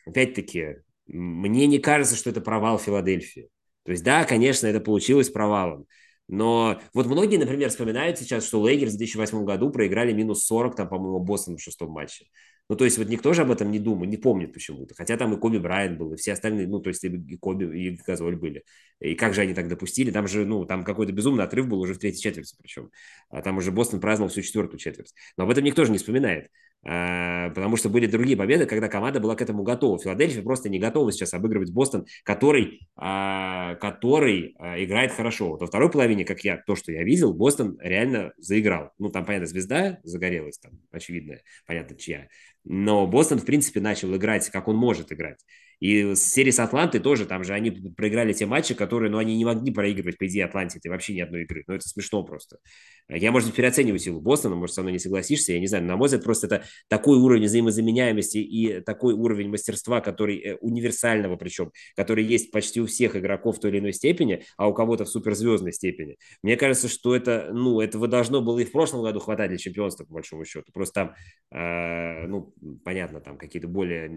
опять-таки, мне не кажется, что это провал Филадельфии. То есть, да, конечно, это получилось провалом. Но вот многие, например, вспоминают сейчас, что Лейгерс в 2008 году проиграли минус 40, там, по-моему, Бостон в шестом матче. Ну, то есть вот никто же об этом не думает, не помнит почему-то. Хотя там и Коби Брайан был, и все остальные, ну, то есть и Коби, и Газоль были. И как же они так допустили? Там же, ну, там какой-то безумный отрыв был уже в третьей четверти причем. А там уже Бостон праздновал всю четвертую четверть. Но об этом никто же не вспоминает. А, потому что были другие победы, когда команда была к этому готова. Филадельфия просто не готова сейчас обыгрывать Бостон, который, а, который а, играет хорошо. Во второй половине, как я, то, что я видел, Бостон реально заиграл. Ну, там, понятно, звезда загорелась, там, очевидно, понятно, чья. Но Бостон, в принципе, начал играть, как он может играть. И серии с Атлантой тоже, там же они проиграли те матчи, которые, ну, они не могли проигрывать, по идее, Атланте, это вообще ни одной игры. Ну, это смешно просто. Я, может быть, переоцениваю силу Бостона, может, со мной не согласишься, я не знаю. На мой взгляд, просто это такой уровень взаимозаменяемости и такой уровень мастерства, который э, универсального причем, который есть почти у всех игроков в той или иной степени, а у кого-то в суперзвездной степени. Мне кажется, что это, ну, этого должно было и в прошлом году хватать для чемпионства, по большому счету. Просто там, э, ну, понятно, там какие-то более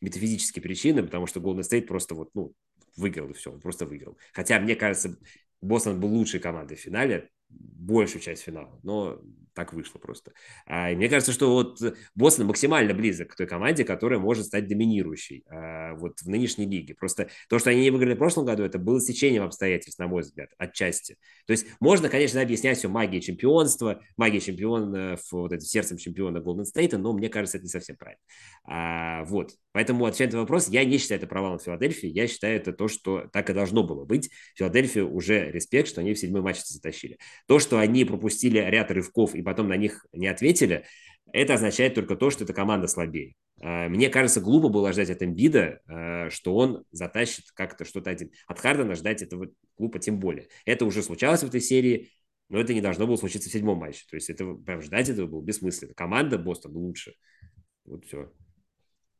метафизические причины, потому что Golden State просто вот, ну, выиграл и все, просто выиграл. Хотя, мне кажется, Бостон был лучшей командой в финале, большую часть финала, но так вышло просто. А, и мне кажется, что вот Бостон максимально близок к той команде, которая может стать доминирующей а, вот в нынешней лиге. Просто то, что они не выиграли в прошлом году, это было стечением обстоятельств, на мой взгляд, отчасти. То есть можно, конечно, объяснять все магией чемпионства, магией чемпиона, вот этим сердцем чемпиона Голден Стейта, но мне кажется, это не совсем правильно. А, вот. Поэтому, отвечая на вопрос, я не считаю это провалом Филадельфии, я считаю это то, что так и должно было быть. Филадельфия уже респект, что они в седьмой матч затащили. То, что они пропустили ряд рывков и потом на них не ответили, это означает только то, что эта команда слабее. А, мне кажется, глупо было ждать от Эмбида, а, что он затащит как-то что-то один. От Хардена ждать этого глупо тем более. Это уже случалось в этой серии, но это не должно было случиться в седьмом матче. То есть это прям ждать этого было бессмысленно. Команда Бостон лучше. Вот все.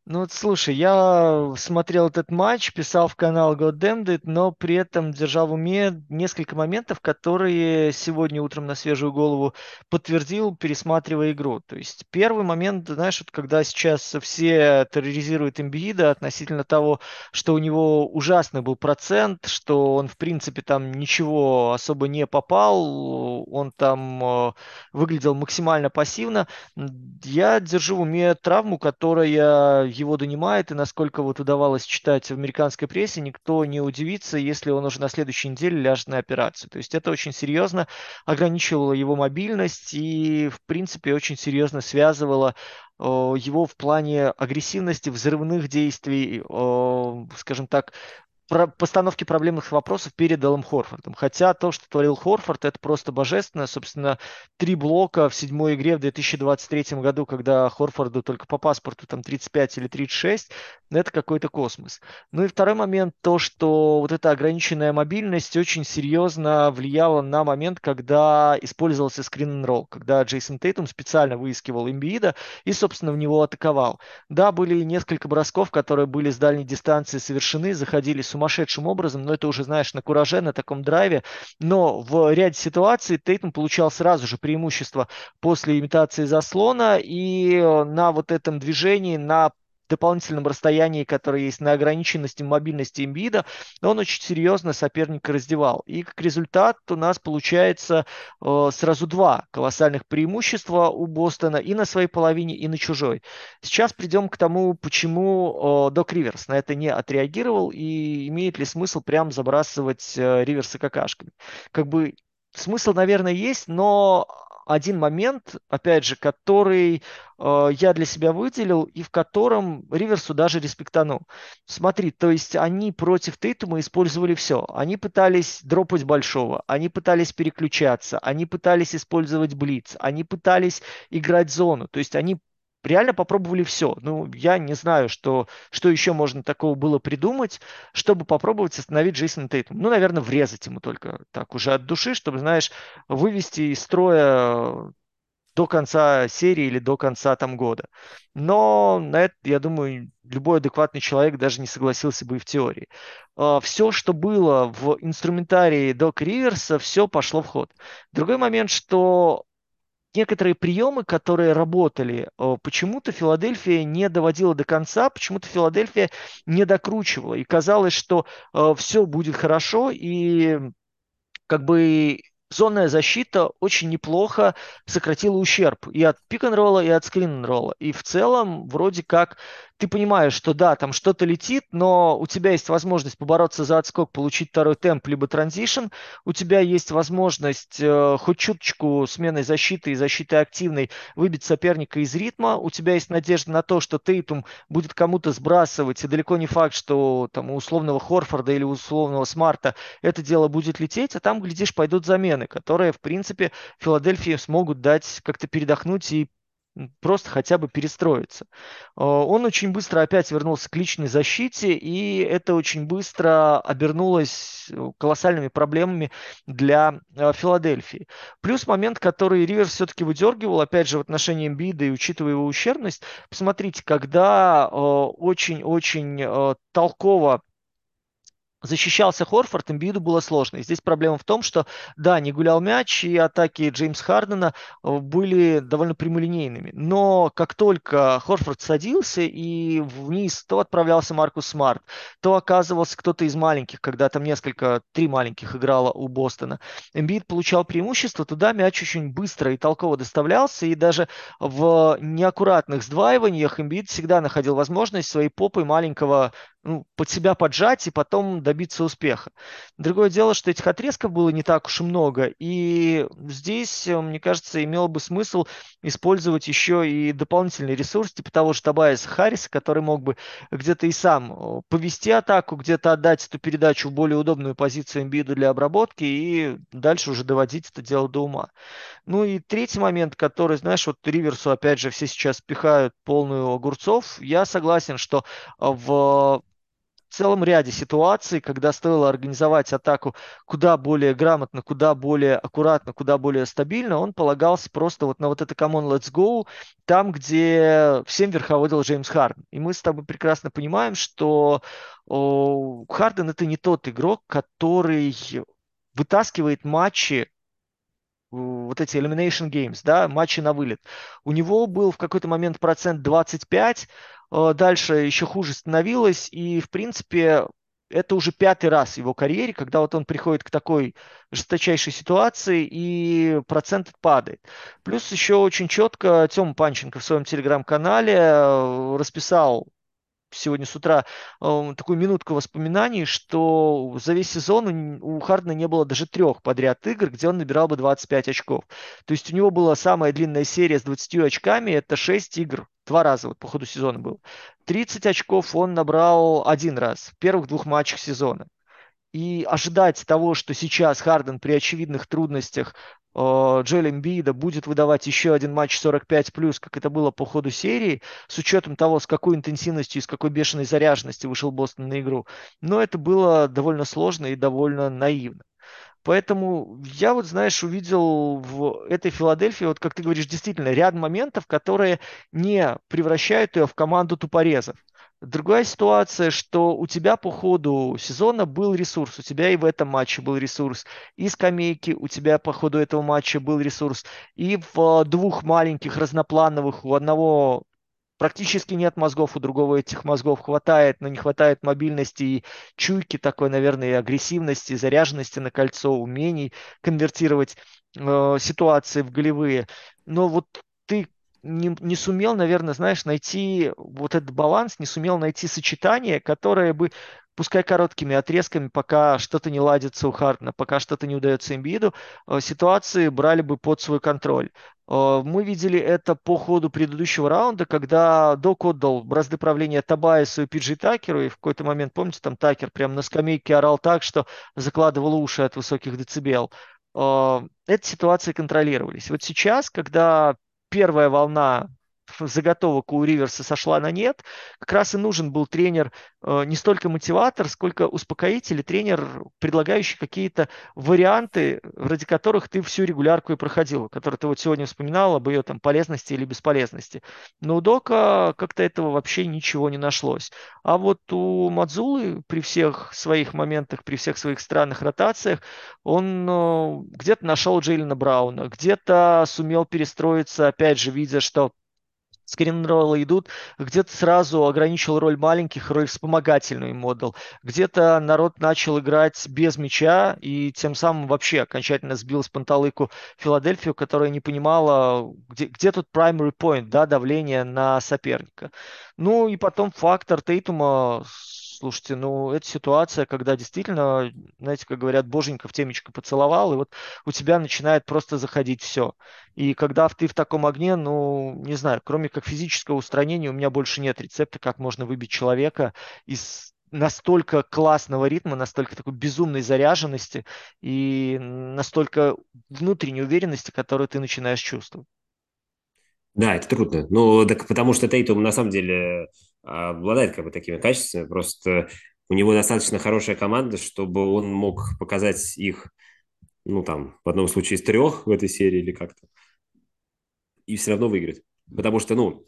Ну вот слушай, я смотрел этот матч, писал в канал God Damned It, но при этом держал в уме несколько моментов, которые сегодня утром на свежую голову подтвердил, пересматривая игру. То есть первый момент, знаешь, вот когда сейчас все терроризируют Эмбиида относительно того, что у него ужасный был процент, что он в принципе там ничего особо не попал, он там э, выглядел максимально пассивно. Я держу в уме травму, которая его донимает, и насколько вот удавалось читать в американской прессе, никто не удивится, если он уже на следующей неделе ляжет на операцию. То есть это очень серьезно ограничивало его мобильность и, в принципе, очень серьезно связывало его в плане агрессивности, взрывных действий, скажем так, про постановки проблемных вопросов перед Эллом Хорфордом. Хотя то, что творил Хорфорд, это просто божественно. Собственно, три блока в седьмой игре в 2023 году, когда Хорфорду только по паспорту там 35 или 36, это какой-то космос. Ну и второй момент, то, что вот эта ограниченная мобильность очень серьезно влияла на момент, когда использовался скрин ролл, когда Джейсон Тейтум специально выискивал имбиида и, собственно, в него атаковал. Да, были несколько бросков, которые были с дальней дистанции совершены, заходили с сумасшедшим образом, но это уже, знаешь, на кураже, на таком драйве. Но в ряде ситуаций Тейтум получал сразу же преимущество после имитации заслона и на вот этом движении, на дополнительном расстоянии, которое есть на ограниченности мобильности имбида, он очень серьезно соперника раздевал. И как результат у нас получается э, сразу два колоссальных преимущества у Бостона и на своей половине, и на чужой. Сейчас придем к тому, почему э, Док Риверс на это не отреагировал и имеет ли смысл прям забрасывать э, Риверса какашками. Как бы смысл, наверное, есть, но один момент, опять же, который э, я для себя выделил и в котором Риверсу даже респектанул. Смотри, то есть они против Тейтума использовали все. Они пытались дропать большого, они пытались переключаться, они пытались использовать блиц, они пытались играть зону. То есть они реально попробовали все. Ну, я не знаю, что, что еще можно такого было придумать, чтобы попробовать остановить Джейсона Тейтума. Ну, наверное, врезать ему только так уже от души, чтобы, знаешь, вывести из строя до конца серии или до конца там года. Но на это, я думаю, любой адекватный человек даже не согласился бы и в теории. А, все, что было в инструментарии Док Риверса, все пошло в ход. Другой момент, что некоторые приемы, которые работали, почему-то Филадельфия не доводила до конца, почему-то Филадельфия не докручивала. И казалось, что все будет хорошо, и как бы зонная защита очень неплохо сократила ущерб и от пик-н-ролла, и от скрин-н-ролла. И в целом вроде как ты понимаешь, что да, там что-то летит, но у тебя есть возможность побороться за отскок, получить второй темп, либо транзишн, у тебя есть возможность э, хоть чуточку сменой защиты и защиты активной выбить соперника из ритма, у тебя есть надежда на то, что Тейтум будет кому-то сбрасывать, и далеко не факт, что там у условного Хорфорда или условного Смарта это дело будет лететь, а там, глядишь, пойдут замены, которые, в принципе, Филадельфии смогут дать как-то передохнуть и просто хотя бы перестроиться. А, он очень быстро опять вернулся к личной защите, и это очень быстро обернулось э, колоссальными проблемами для а, Филадельфии. Плюс момент, который Риверс все-таки выдергивал, опять же, в отношении Эмбида и учитывая его ущербность, посмотрите, когда очень-очень толково защищался Хорфорд, Эмбиду было сложно. И здесь проблема в том, что, да, не гулял мяч, и атаки Джеймс Хардена э, были довольно прямолинейными. Но как только Хорфорд садился и вниз, то отправлялся Маркус Смарт, то оказывался кто-то из маленьких, когда там несколько, три маленьких играло у Бостона. Эмбид получал преимущество, туда мяч очень быстро и толково доставлялся, и даже в неаккуратных сдваиваниях Эмбид всегда находил возможность своей попой маленького ну, под себя поджать и потом добиться успеха. Другое дело, что этих отрезков было не так уж и много, и здесь, э, мне кажется, имело бы смысл использовать еще и дополнительный ресурс, типа того же Табайса Харриса, который мог бы где-то и сам э, повести атаку, где-то отдать эту передачу в более удобную позицию имбиду для обработки и дальше уже доводить это дело до ума. Ну и третий момент, который, знаешь, вот Риверсу, опять же, все сейчас пихают полную огурцов. Я согласен, что в целом ряде ситуаций, когда стоило организовать атаку куда более грамотно, куда более аккуратно, куда более стабильно, он полагался просто вот на вот это «Come let's go», там, где всем верховодил Джеймс Харден. И мы с тобой прекрасно понимаем, что о, Харден – это не тот игрок, который вытаскивает матчи вот эти elimination games, да, матчи на вылет. У него был в какой-то момент процент 25, Э, дальше еще хуже становилось, и, в принципе, это уже пятый раз в его карьере, когда вот он приходит к такой жесточайшей ситуации, и процент падает. Плюс еще очень четко Тёма Панченко в своем телеграм-канале э, расписал сегодня с утра э, такую минутку воспоминаний, что за весь сезон у Хардена не было даже трех подряд игр, где он набирал бы 25 очков. То есть у него была самая длинная серия с 20 очками, это 6 игр, два раза вот по ходу сезона был. 30 очков он набрал один раз в первых двух матчах сезона. И ожидать того, что сейчас Харден при очевидных трудностях Э, Джоэл Эмбида будет выдавать еще один матч 45+, плюс, как это было по ходу серии, с учетом того, с какой интенсивностью и с какой бешеной заряженностью вышел Бостон на игру. Но это было довольно сложно и довольно наивно. Поэтому я вот, знаешь, увидел в этой Филадельфии, вот как ты говоришь, действительно ряд моментов, которые не превращают ее в команду тупорезов. Другая ситуация, что у тебя по ходу сезона был ресурс, у тебя и в этом матче был ресурс, и скамейки у тебя по ходу этого матча был ресурс, и в двух маленьких разноплановых, у одного практически нет мозгов, у другого этих мозгов хватает, но не хватает мобильности и чуйки такой, наверное, и агрессивности, заряженности на кольцо, умений конвертировать э, ситуации в голевые. Но вот ты не, не сумел, наверное, знаешь, найти вот этот баланс, не сумел найти сочетание, которое бы, пускай короткими отрезками, пока что-то не ладится у Хардена, пока что-то не удается Эмбиду, э, ситуации брали бы под свой контроль. Э, мы видели это по ходу предыдущего раунда, когда Док отдал бразды правления Табайсу и Пиджи Такеру, и в какой-то момент, помните, там Такер прям на скамейке орал так, что закладывал уши от высоких децибел. Э, эти ситуации контролировались. Вот сейчас, когда первая волна заготовок у Риверса сошла на нет, как раз и нужен был тренер э, не столько мотиватор, сколько успокоитель, тренер, предлагающий какие-то варианты, ради которых ты всю регулярку и проходил, которые ты вот сегодня вспоминал об ее там полезности или бесполезности. Но у Дока как-то этого вообще ничего не нашлось. А вот у Мадзулы при всех своих моментах, при всех своих странных ротациях, он э, где-то нашел Джейлина Брауна, где-то сумел перестроиться, опять же, видя, что скринроллы идут, где-то сразу ограничил роль маленьких, роль вспомогательную им отдал. Где-то народ начал играть без мяча и тем самым вообще окончательно сбил с панталыку Филадельфию, которая не понимала, где, где тут primary point, да, давление на соперника. Ну и потом фактор Тейтума Слушайте, ну, это ситуация, когда действительно, знаете, как говорят, боженька в темечко поцеловал, и вот у тебя начинает просто заходить все. И когда ты в таком огне, ну, не знаю, кроме как физического устранения, у меня больше нет рецепта, как можно выбить человека из настолько классного ритма, настолько такой безумной заряженности и настолько внутренней уверенности, которую ты начинаешь чувствовать. Да, это трудно. Ну, так потому что Тейтум на самом деле обладает как бы такими качествами. Просто у него достаточно хорошая команда, чтобы он мог показать их, ну, там, в одном случае из трех в этой серии или как-то, и все равно выиграть. Потому что, ну,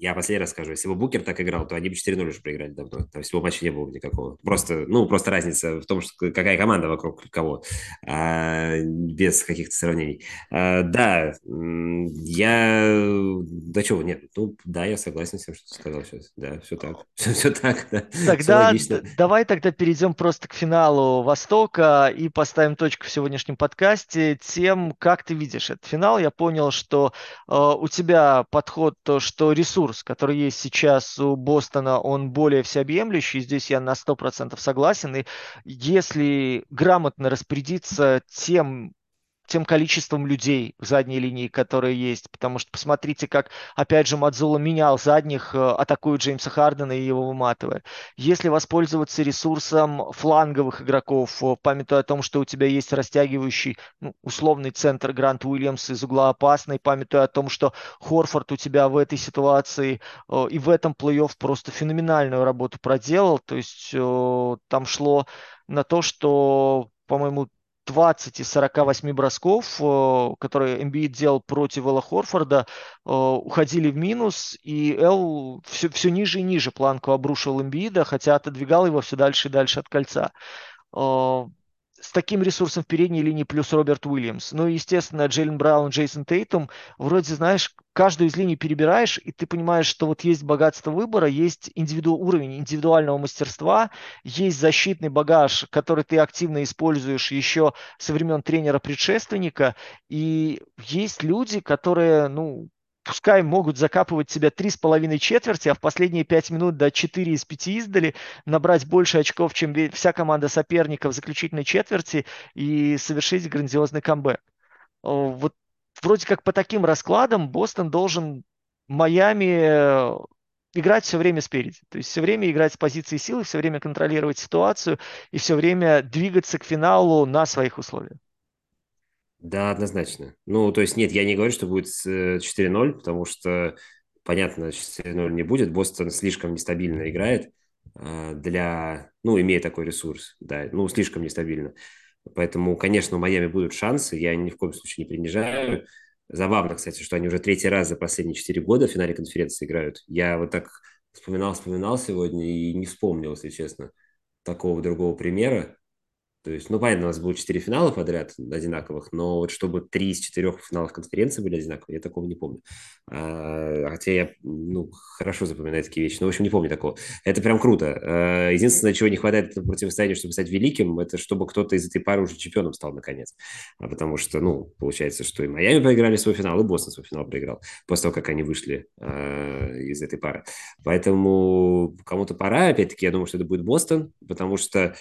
я последний раз скажу, если бы Букер так играл, то они бы 4-0 уже проиграли давно. Там всего матча не было бы никакого. Просто, ну, просто разница в том, что какая команда вокруг кого, а, без каких-то сравнений. А, да, я... Да чего, нет, ну, да, я согласен с тем, что ты сказал сейчас. Да, все так. Все, все так, да. Тогда давай тогда перейдем просто к финалу Востока и поставим точку в сегодняшнем подкасте тем, как ты видишь этот финал. Я понял, что э, у тебя подход, то, что ресурс ресурс, который есть сейчас у Бостона, он более всеобъемлющий. Здесь я на 100% согласен. И если грамотно распорядиться тем тем количеством людей в задней линии, которые есть. Потому что посмотрите, как, опять же, Мадзула менял задних, э, атакуя Джеймса Хардена и его выматывая. Если воспользоваться ресурсом фланговых игроков, э, памятуя о том, что у тебя есть растягивающий ну, условный центр Грант Уильямс из угла опасный, памятуя о том, что Хорфорд у тебя в этой ситуации э, и в этом плей-офф просто феноменальную работу проделал. То есть там шло на то, что по-моему, 20 из 48 бросков, э, которые Эмбиид делал против Элла Хорфорда, э, уходили в минус, и Эл все, все ниже и ниже планку обрушил Эмбиида, хотя отодвигал его все дальше и дальше от кольца. С таким ресурсом в передней линии плюс Роберт Уильямс. Ну и, естественно, Джейлен Браун, Джейсон Тейтум. Вроде, знаешь, каждую из линий перебираешь, и ты понимаешь, что вот есть богатство выбора, есть индивиду... уровень индивидуального мастерства, есть защитный багаж, который ты активно используешь еще со времен тренера-предшественника, и есть люди, которые, ну, пускай могут закапывать себя три с половиной четверти, а в последние пять минут до 4 из 5 издали, набрать больше очков, чем вся команда соперника в заключительной четверти и совершить грандиозный камбэк. Вот вроде как по таким раскладам Бостон должен Майами э, играть все время спереди. То есть все время играть с позиции силы, все время контролировать ситуацию и все время двигаться к финалу на своих условиях. Да, однозначно. Ну, то есть, нет, я не говорю, что будет 4-0, э, потому что, понятно, 4-0 не будет. Бостон слишком нестабильно играет э, для, ну, имея такой ресурс, да, ну, слишком нестабильно. Поэтому, конечно, у Майами будут шансы, я ни в коем случае не принижаю. Забавно, кстати, что они уже третий раз за последние четыре года в финале конференции играют. Я вот так вспоминал, вспоминал сегодня и не вспомнил, если честно, такого другого примера. То есть, ну, понятно, у нас было четыре финала подряд одинаковых, но вот чтобы три из четырех финалов конференции были одинаковые, я такого не помню. А, хотя я, ну, хорошо запоминаю такие вещи, но, в общем, не помню такого. Это прям круто. А, единственное, чего не хватает в противостоянии, чтобы стать великим, это чтобы кто-то из этой пары уже чемпионом стал, наконец. А потому что, ну, получается, что и Майами проиграли свой финал, и Бостон свой финал проиграл после того, как они вышли а, из этой пары. Поэтому кому-то пора, опять-таки, я думаю, что это будет Бостон, потому что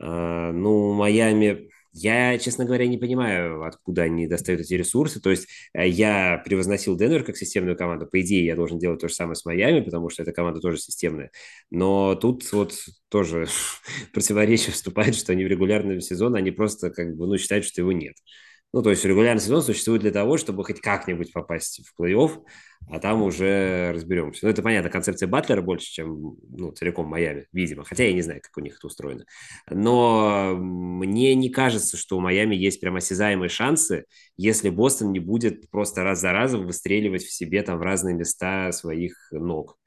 ну, Майами, я, честно говоря, не понимаю, откуда они достают эти ресурсы. То есть э, я превозносил Денвер как системную команду. По идее, я должен делать то же самое с Майами, потому что эта команда тоже системная. Но тут вот тоже противоречие вступает, что они в регулярном сезоне, они просто как бы, ну, считают, что его нет. Ну, то есть регулярный сезон существует для того, чтобы хоть как-нибудь попасть в плей-офф, а там уже разберемся. Ну, это понятно, концепция Батлера больше, чем ну, целиком Майами, видимо. Хотя я не знаю, как у них это устроено. Но мне не кажется, что у Майами есть прям осязаемые шансы, если Бостон не будет просто раз за разом выстреливать в себе там в разные места своих ног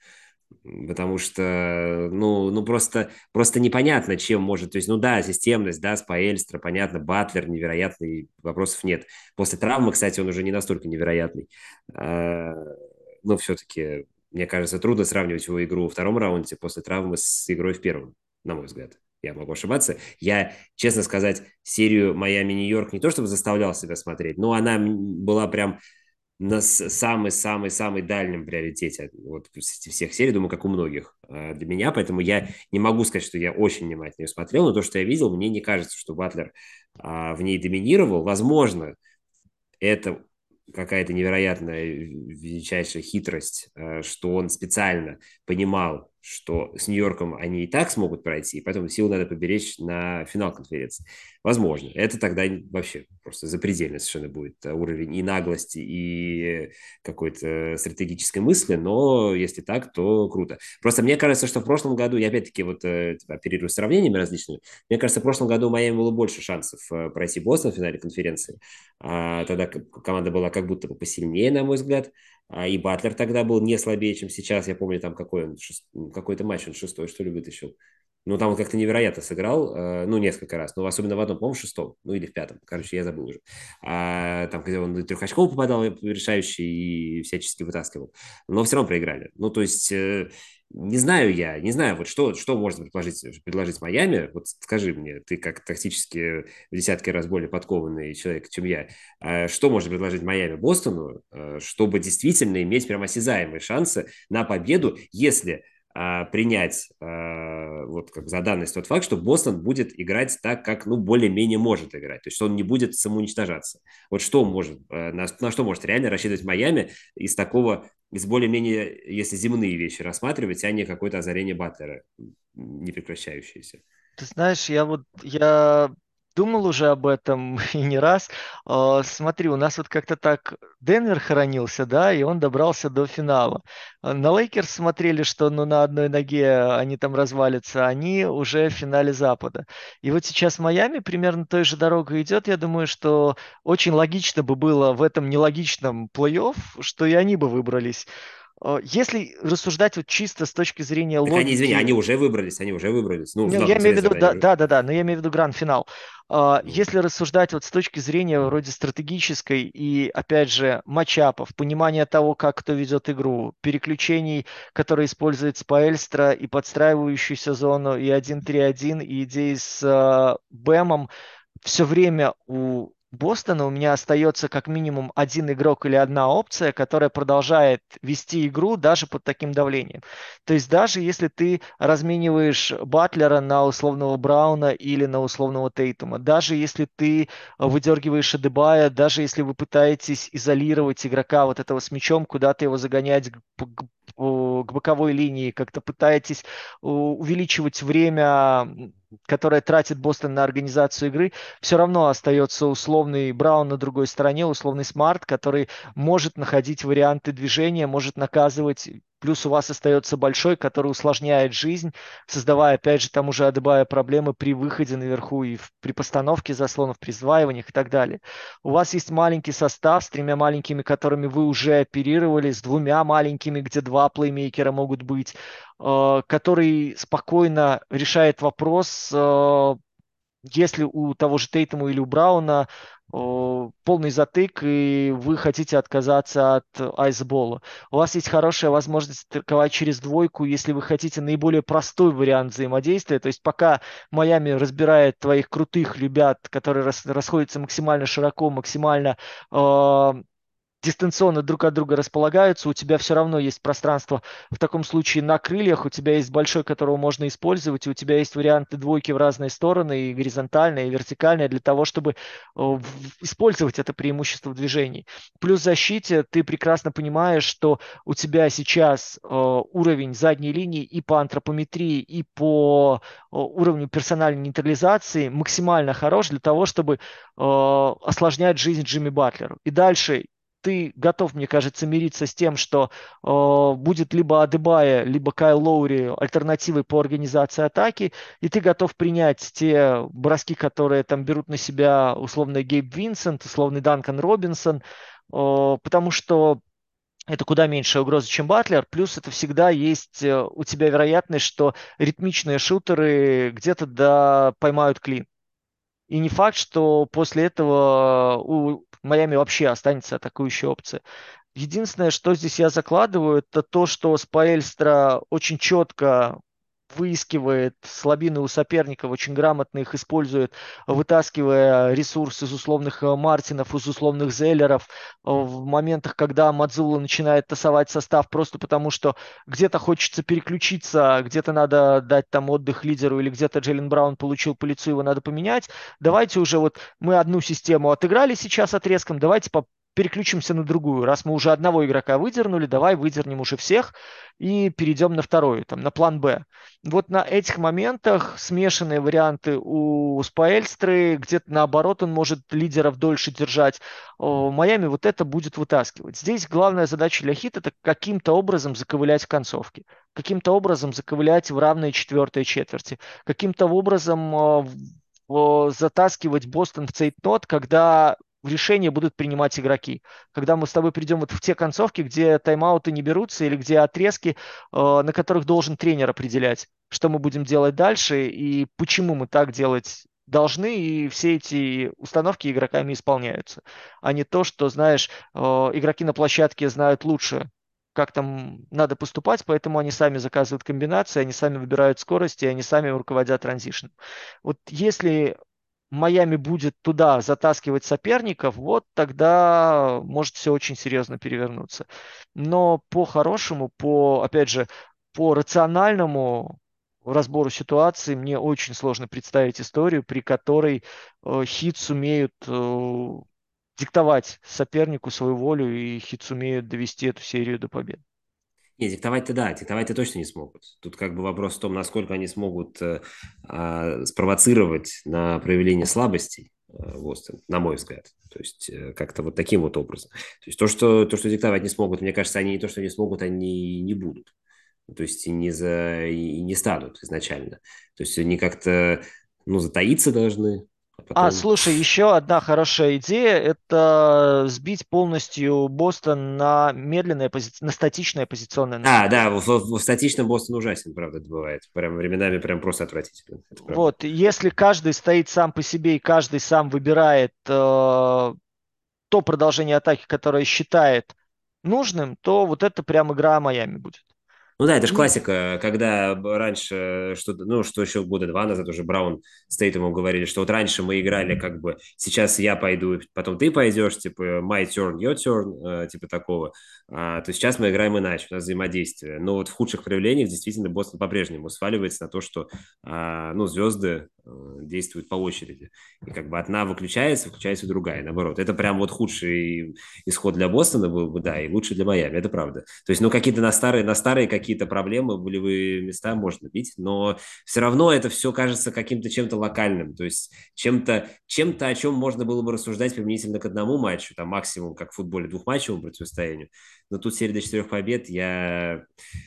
потому что, ну, ну просто, просто непонятно, чем может, то есть, ну да, системность, да, Спаэльстра, понятно, Батлер невероятный, вопросов нет. После травмы, кстати, он уже не настолько невероятный. А, но все-таки, мне кажется, трудно сравнивать его игру во втором раунде после травмы с игрой в первом, на мой взгляд. Я могу ошибаться. Я, честно сказать, серию Майами-Нью-Йорк не то чтобы заставлял себя смотреть, но она была прям на самый-самый-самый дальнем приоритете вот всех серий, думаю, как у многих а, для меня, поэтому я не могу сказать, что я очень внимательно ее смотрел, но то, что я видел, мне не кажется, что Батлер а, в ней доминировал. Возможно, это какая-то невероятная, величайшая хитрость, а, что он специально понимал, что с Нью-Йорком они и так смогут пройти, поэтому силу надо поберечь на финал конференции. Возможно. Это тогда вообще просто запредельно совершенно будет уровень и наглости, и какой-то стратегической мысли, но если так, то круто. Просто мне кажется, что в прошлом году, я опять-таки вот э, типа, оперирую сравнениями различными, мне кажется, в прошлом году у Майами было больше шансов э, пройти Бостон в финале конференции. А, тогда команда была как будто бы посильнее, на мой взгляд. А и Батлер тогда был не слабее, чем сейчас. Я помню, там какой он, какой-то матч он шестой, что ли, вытащил. Ну, там он как-то невероятно сыграл, э, ну, несколько раз, но особенно в одном, по-моему, в шестом, ну, или в пятом, короче, я забыл уже. А, там, где он трехочков попадал решающий и всячески вытаскивал, но все равно проиграли. Ну, то есть, э, не знаю я, не знаю, вот что, что можно предложить, предложить Майами, вот скажи мне, ты как тактически в десятки раз более подкованный человек, чем я, а что можно предложить Майами Бостону, э, чтобы действительно иметь прямо осязаемые шансы на победу, если а, принять вот как за данность тот факт, что Бостон будет играть так, как ну более-менее может играть, то есть он не будет самоуничтожаться. Вот что может, на, на что может реально рассчитывать Майами из такого, из более-менее, если земные вещи рассматривать, а не какое-то озарение Батлера не прекращающееся. Ты знаешь, я вот я думал уже об этом и не раз. А, смотри, у нас вот как-то так Денвер хоронился, да, и он добрался до финала. А, на Лейкерс смотрели, что ну, на одной ноге они там развалятся, они уже в финале Запада. И вот сейчас Майами примерно той же дорогой идет. Я думаю, что очень логично бы было в этом нелогичном плей-офф, что и они бы выбрались. А, если рассуждать вот чисто с точки зрения так логики... Они, извини, они уже выбрались, они уже выбрались. Ну, я имею в виду, да, да, да, да, но я имею в виду гранд-финал. Э, если рассуждать вот с точки зрения вроде стратегической и, опять же, матчапов, понимания того, как кто ведет игру, переключений, которые использует Спаэльстра и подстраивающуюся зону, и 1-3-1, и идеи с uh, Бэмом, все время у Бостона у меня остается как минимум один игрок или одна опция, которая продолжает вести игру даже под таким давлением. То есть даже если ты размениваешь Батлера на условного Брауна или на условного Тейтума, даже если ты выдергиваешь Адебая, даже если вы пытаетесь изолировать игрока вот этого с мячом, куда-то его загонять к боковой линии, как-то пытаетесь увеличивать время, которое тратит Бостон на организацию игры, все равно остается условный Браун на другой стороне, условный Смарт, который может находить варианты движения, может наказывать Плюс у вас остается большой, который усложняет жизнь, создавая, опять же, тому же Адебая проблемы при выходе наверху и в, при постановке заслонов, при сдваиваниях и так далее. У вас есть маленький состав с тремя маленькими, которыми вы уже оперировали, с двумя маленькими, где два плеймейкера могут быть, который спокойно решает вопрос, э, если у того же Тейтема или у Брауна полный затык, и вы хотите отказаться от айсбола. У вас есть хорошая возможность атаковать через двойку, если вы хотите наиболее простой вариант взаимодействия. То есть пока Майами разбирает твоих крутых ребят, которые расходятся максимально широко, максимально э, дистанционно друг от друга располагаются, у тебя все равно есть пространство в таком случае на крыльях, у тебя есть большой, которого можно использовать, и у тебя есть варианты двойки в разные стороны, и горизонтальные, и вертикальные, для того, чтобы э, использовать это преимущество в движении. Плюс в защите ты прекрасно понимаешь, что у тебя сейчас э, уровень задней линии и по антропометрии, и по э, уровню персональной нейтрализации максимально хорош для того, чтобы осложнять жизнь Джимми Батлеру. И дальше ты готов, мне кажется, мириться с тем, что э, будет либо Адебая, либо Кайл Лоури альтернативой по организации атаки, и ты готов принять те броски, которые там берут на себя условно Гейб Винсент, условный Данкан Робинсон, э, потому что это куда меньше угроза, чем Батлер, плюс это всегда есть э, у тебя вероятность, что ритмичные шутеры где-то да, поймают клин. И не факт, что после этого у Майами вообще останется атакующая опция. Единственное, что здесь я закладываю, это то, что Спаэльстра очень четко выискивает слабины у соперников, очень грамотно их использует, вытаскивая ресурсы из условных э, Мартинов, из условных Зеллеров э, в моментах, когда Мадзула начинает тасовать состав просто потому, что где-то хочется переключиться, где-то надо дать там отдых лидеру или где-то Джейлен Браун получил по лицу, его надо поменять. Давайте уже вот мы одну систему отыграли сейчас отрезком, давайте переключимся на другую. Раз мы уже одного игрока выдернули, давай выдернем уже всех и перейдем на второй, там, на план Б. Вот на этих моментах смешанные варианты у Спаэльстры, где-то наоборот он может лидеров дольше держать. Майами вот это будет вытаскивать. Здесь главная задача для Хит это каким-то образом заковылять в концовке, каким-то образом заковылять в равные четвертые четверти, каким-то образом затаскивать Бостон в цейтнот, когда решения будут принимать игроки. Когда мы с тобой придем вот в те концовки, где тайм-ауты не берутся или где отрезки, э, на которых должен тренер определять, что мы будем делать дальше и почему мы так делать должны, и все эти установки игроками исполняются, а не то, что, знаешь, э, игроки на площадке знают лучше, как там надо поступать, поэтому они сами заказывают комбинации, они сами выбирают скорости, они сами руководят транзишном. Вот если Майами будет туда затаскивать соперников, вот тогда может все очень серьезно перевернуться. Но по-хорошему, по, опять же, по рациональному разбору ситуации мне очень сложно представить историю, при которой э, хит сумеют э, диктовать сопернику свою волю, и хит сумеют довести эту серию до победы. Не, диктовать-то да, диктовать-то точно не смогут. Тут как бы вопрос в том, насколько они смогут э, э, спровоцировать на проявление слабостей э, на мой взгляд. То есть э, как-то вот таким вот образом. То есть то что, то, что диктовать не смогут, мне кажется, они не то, что не смогут, они не будут. То есть не, за, и не станут изначально. То есть они как-то ну, затаиться должны, Потом... А, слушай, еще одна хорошая идея – это сбить полностью Бостон на медленное, пози... на статичное позиционное. А, да, в, в, в статичном Бостон ужасен, правда, это бывает. Прям временами прям просто отвратительно. Вот, если каждый стоит сам по себе и каждый сам выбирает э, то продолжение атаки, которое считает нужным, то вот это прям игра Майами будет. Ну да, это же классика, когда раньше, что, ну, что еще года два назад уже Браун с Тейтумом говорили, что вот раньше мы играли как бы, сейчас я пойду, потом ты пойдешь, типа my turn, your turn, э, типа такого. А, то сейчас мы играем иначе, у нас взаимодействие. Но вот в худших проявлениях действительно Бостон по-прежнему сваливается на то, что а, ну, звезды э, действуют по очереди. И как бы одна выключается, включается другая, наоборот. Это прям вот худший исход для Бостона был бы, да, и лучше для Майами, это правда. То есть, ну, какие-то на старые, на старые какие-то проблемы, болевые места можно бить, но все равно это все кажется каким-то чем-то локальным, то есть чем-то, чем-то, о чем можно было бы рассуждать применительно к одному матчу, там максимум, как в футболе, двухматчевому противостоянию но тут серия до четырех побед, я...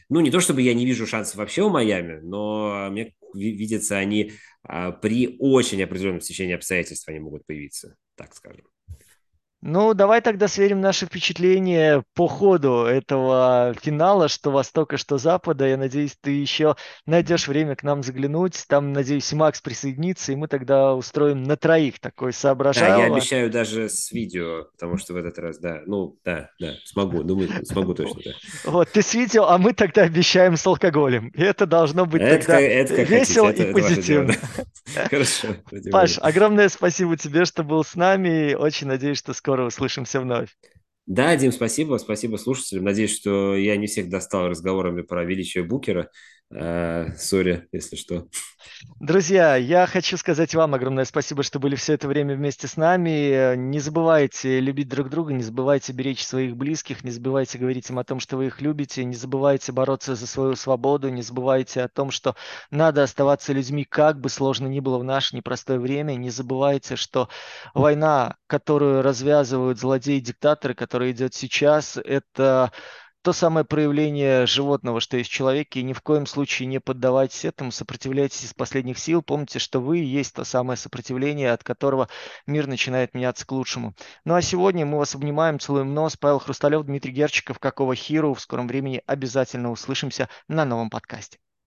Ну, не то чтобы я не вижу шансов вообще у Майами, но мне видятся они а, при очень определенном стечении обстоятельств они могут появиться, так скажем. Ну, давай тогда сверим наши впечатления по ходу этого финала, что Востока, что Запада. Я надеюсь, ты еще найдешь время к нам заглянуть. Там, надеюсь, Макс присоединится, и мы тогда устроим на троих такой соображал. Да, я обещаю даже с видео, потому что в этот раз, да, ну, да, да, смогу, думаю, смогу точно, да. Вот, ты с видео, а мы тогда обещаем с алкоголем. И это должно быть это тогда это весело хотите, и позитивно. Хорошо. Паш, огромное спасибо тебе, что был с нами. Очень надеюсь, что скоро скоро услышимся вновь. Да, Дим, спасибо. Спасибо слушателям. Надеюсь, что я не всех достал разговорами про величие Букера. Э, сори, если что. Друзья, я хочу сказать вам огромное спасибо, что были все это время вместе с нами. Не забывайте любить друг друга, не забывайте беречь своих близких, не забывайте говорить им о том, что вы их любите, не забывайте бороться за свою свободу, не забывайте о том, что надо оставаться людьми, как бы сложно ни было в наше непростое время. Не забывайте, что война, которую развязывают злодеи-диктаторы, которая идет сейчас, это то самое проявление животного, что есть в человеке, и ни в коем случае не поддавайтесь этому, сопротивляйтесь из последних сил. Помните, что вы есть то самое сопротивление, от которого мир начинает меняться к лучшему. Ну а сегодня мы вас обнимаем, целуем нос. Павел Хрусталев, Дмитрий Герчиков, Какого Хиру. В скором времени обязательно услышимся на новом подкасте.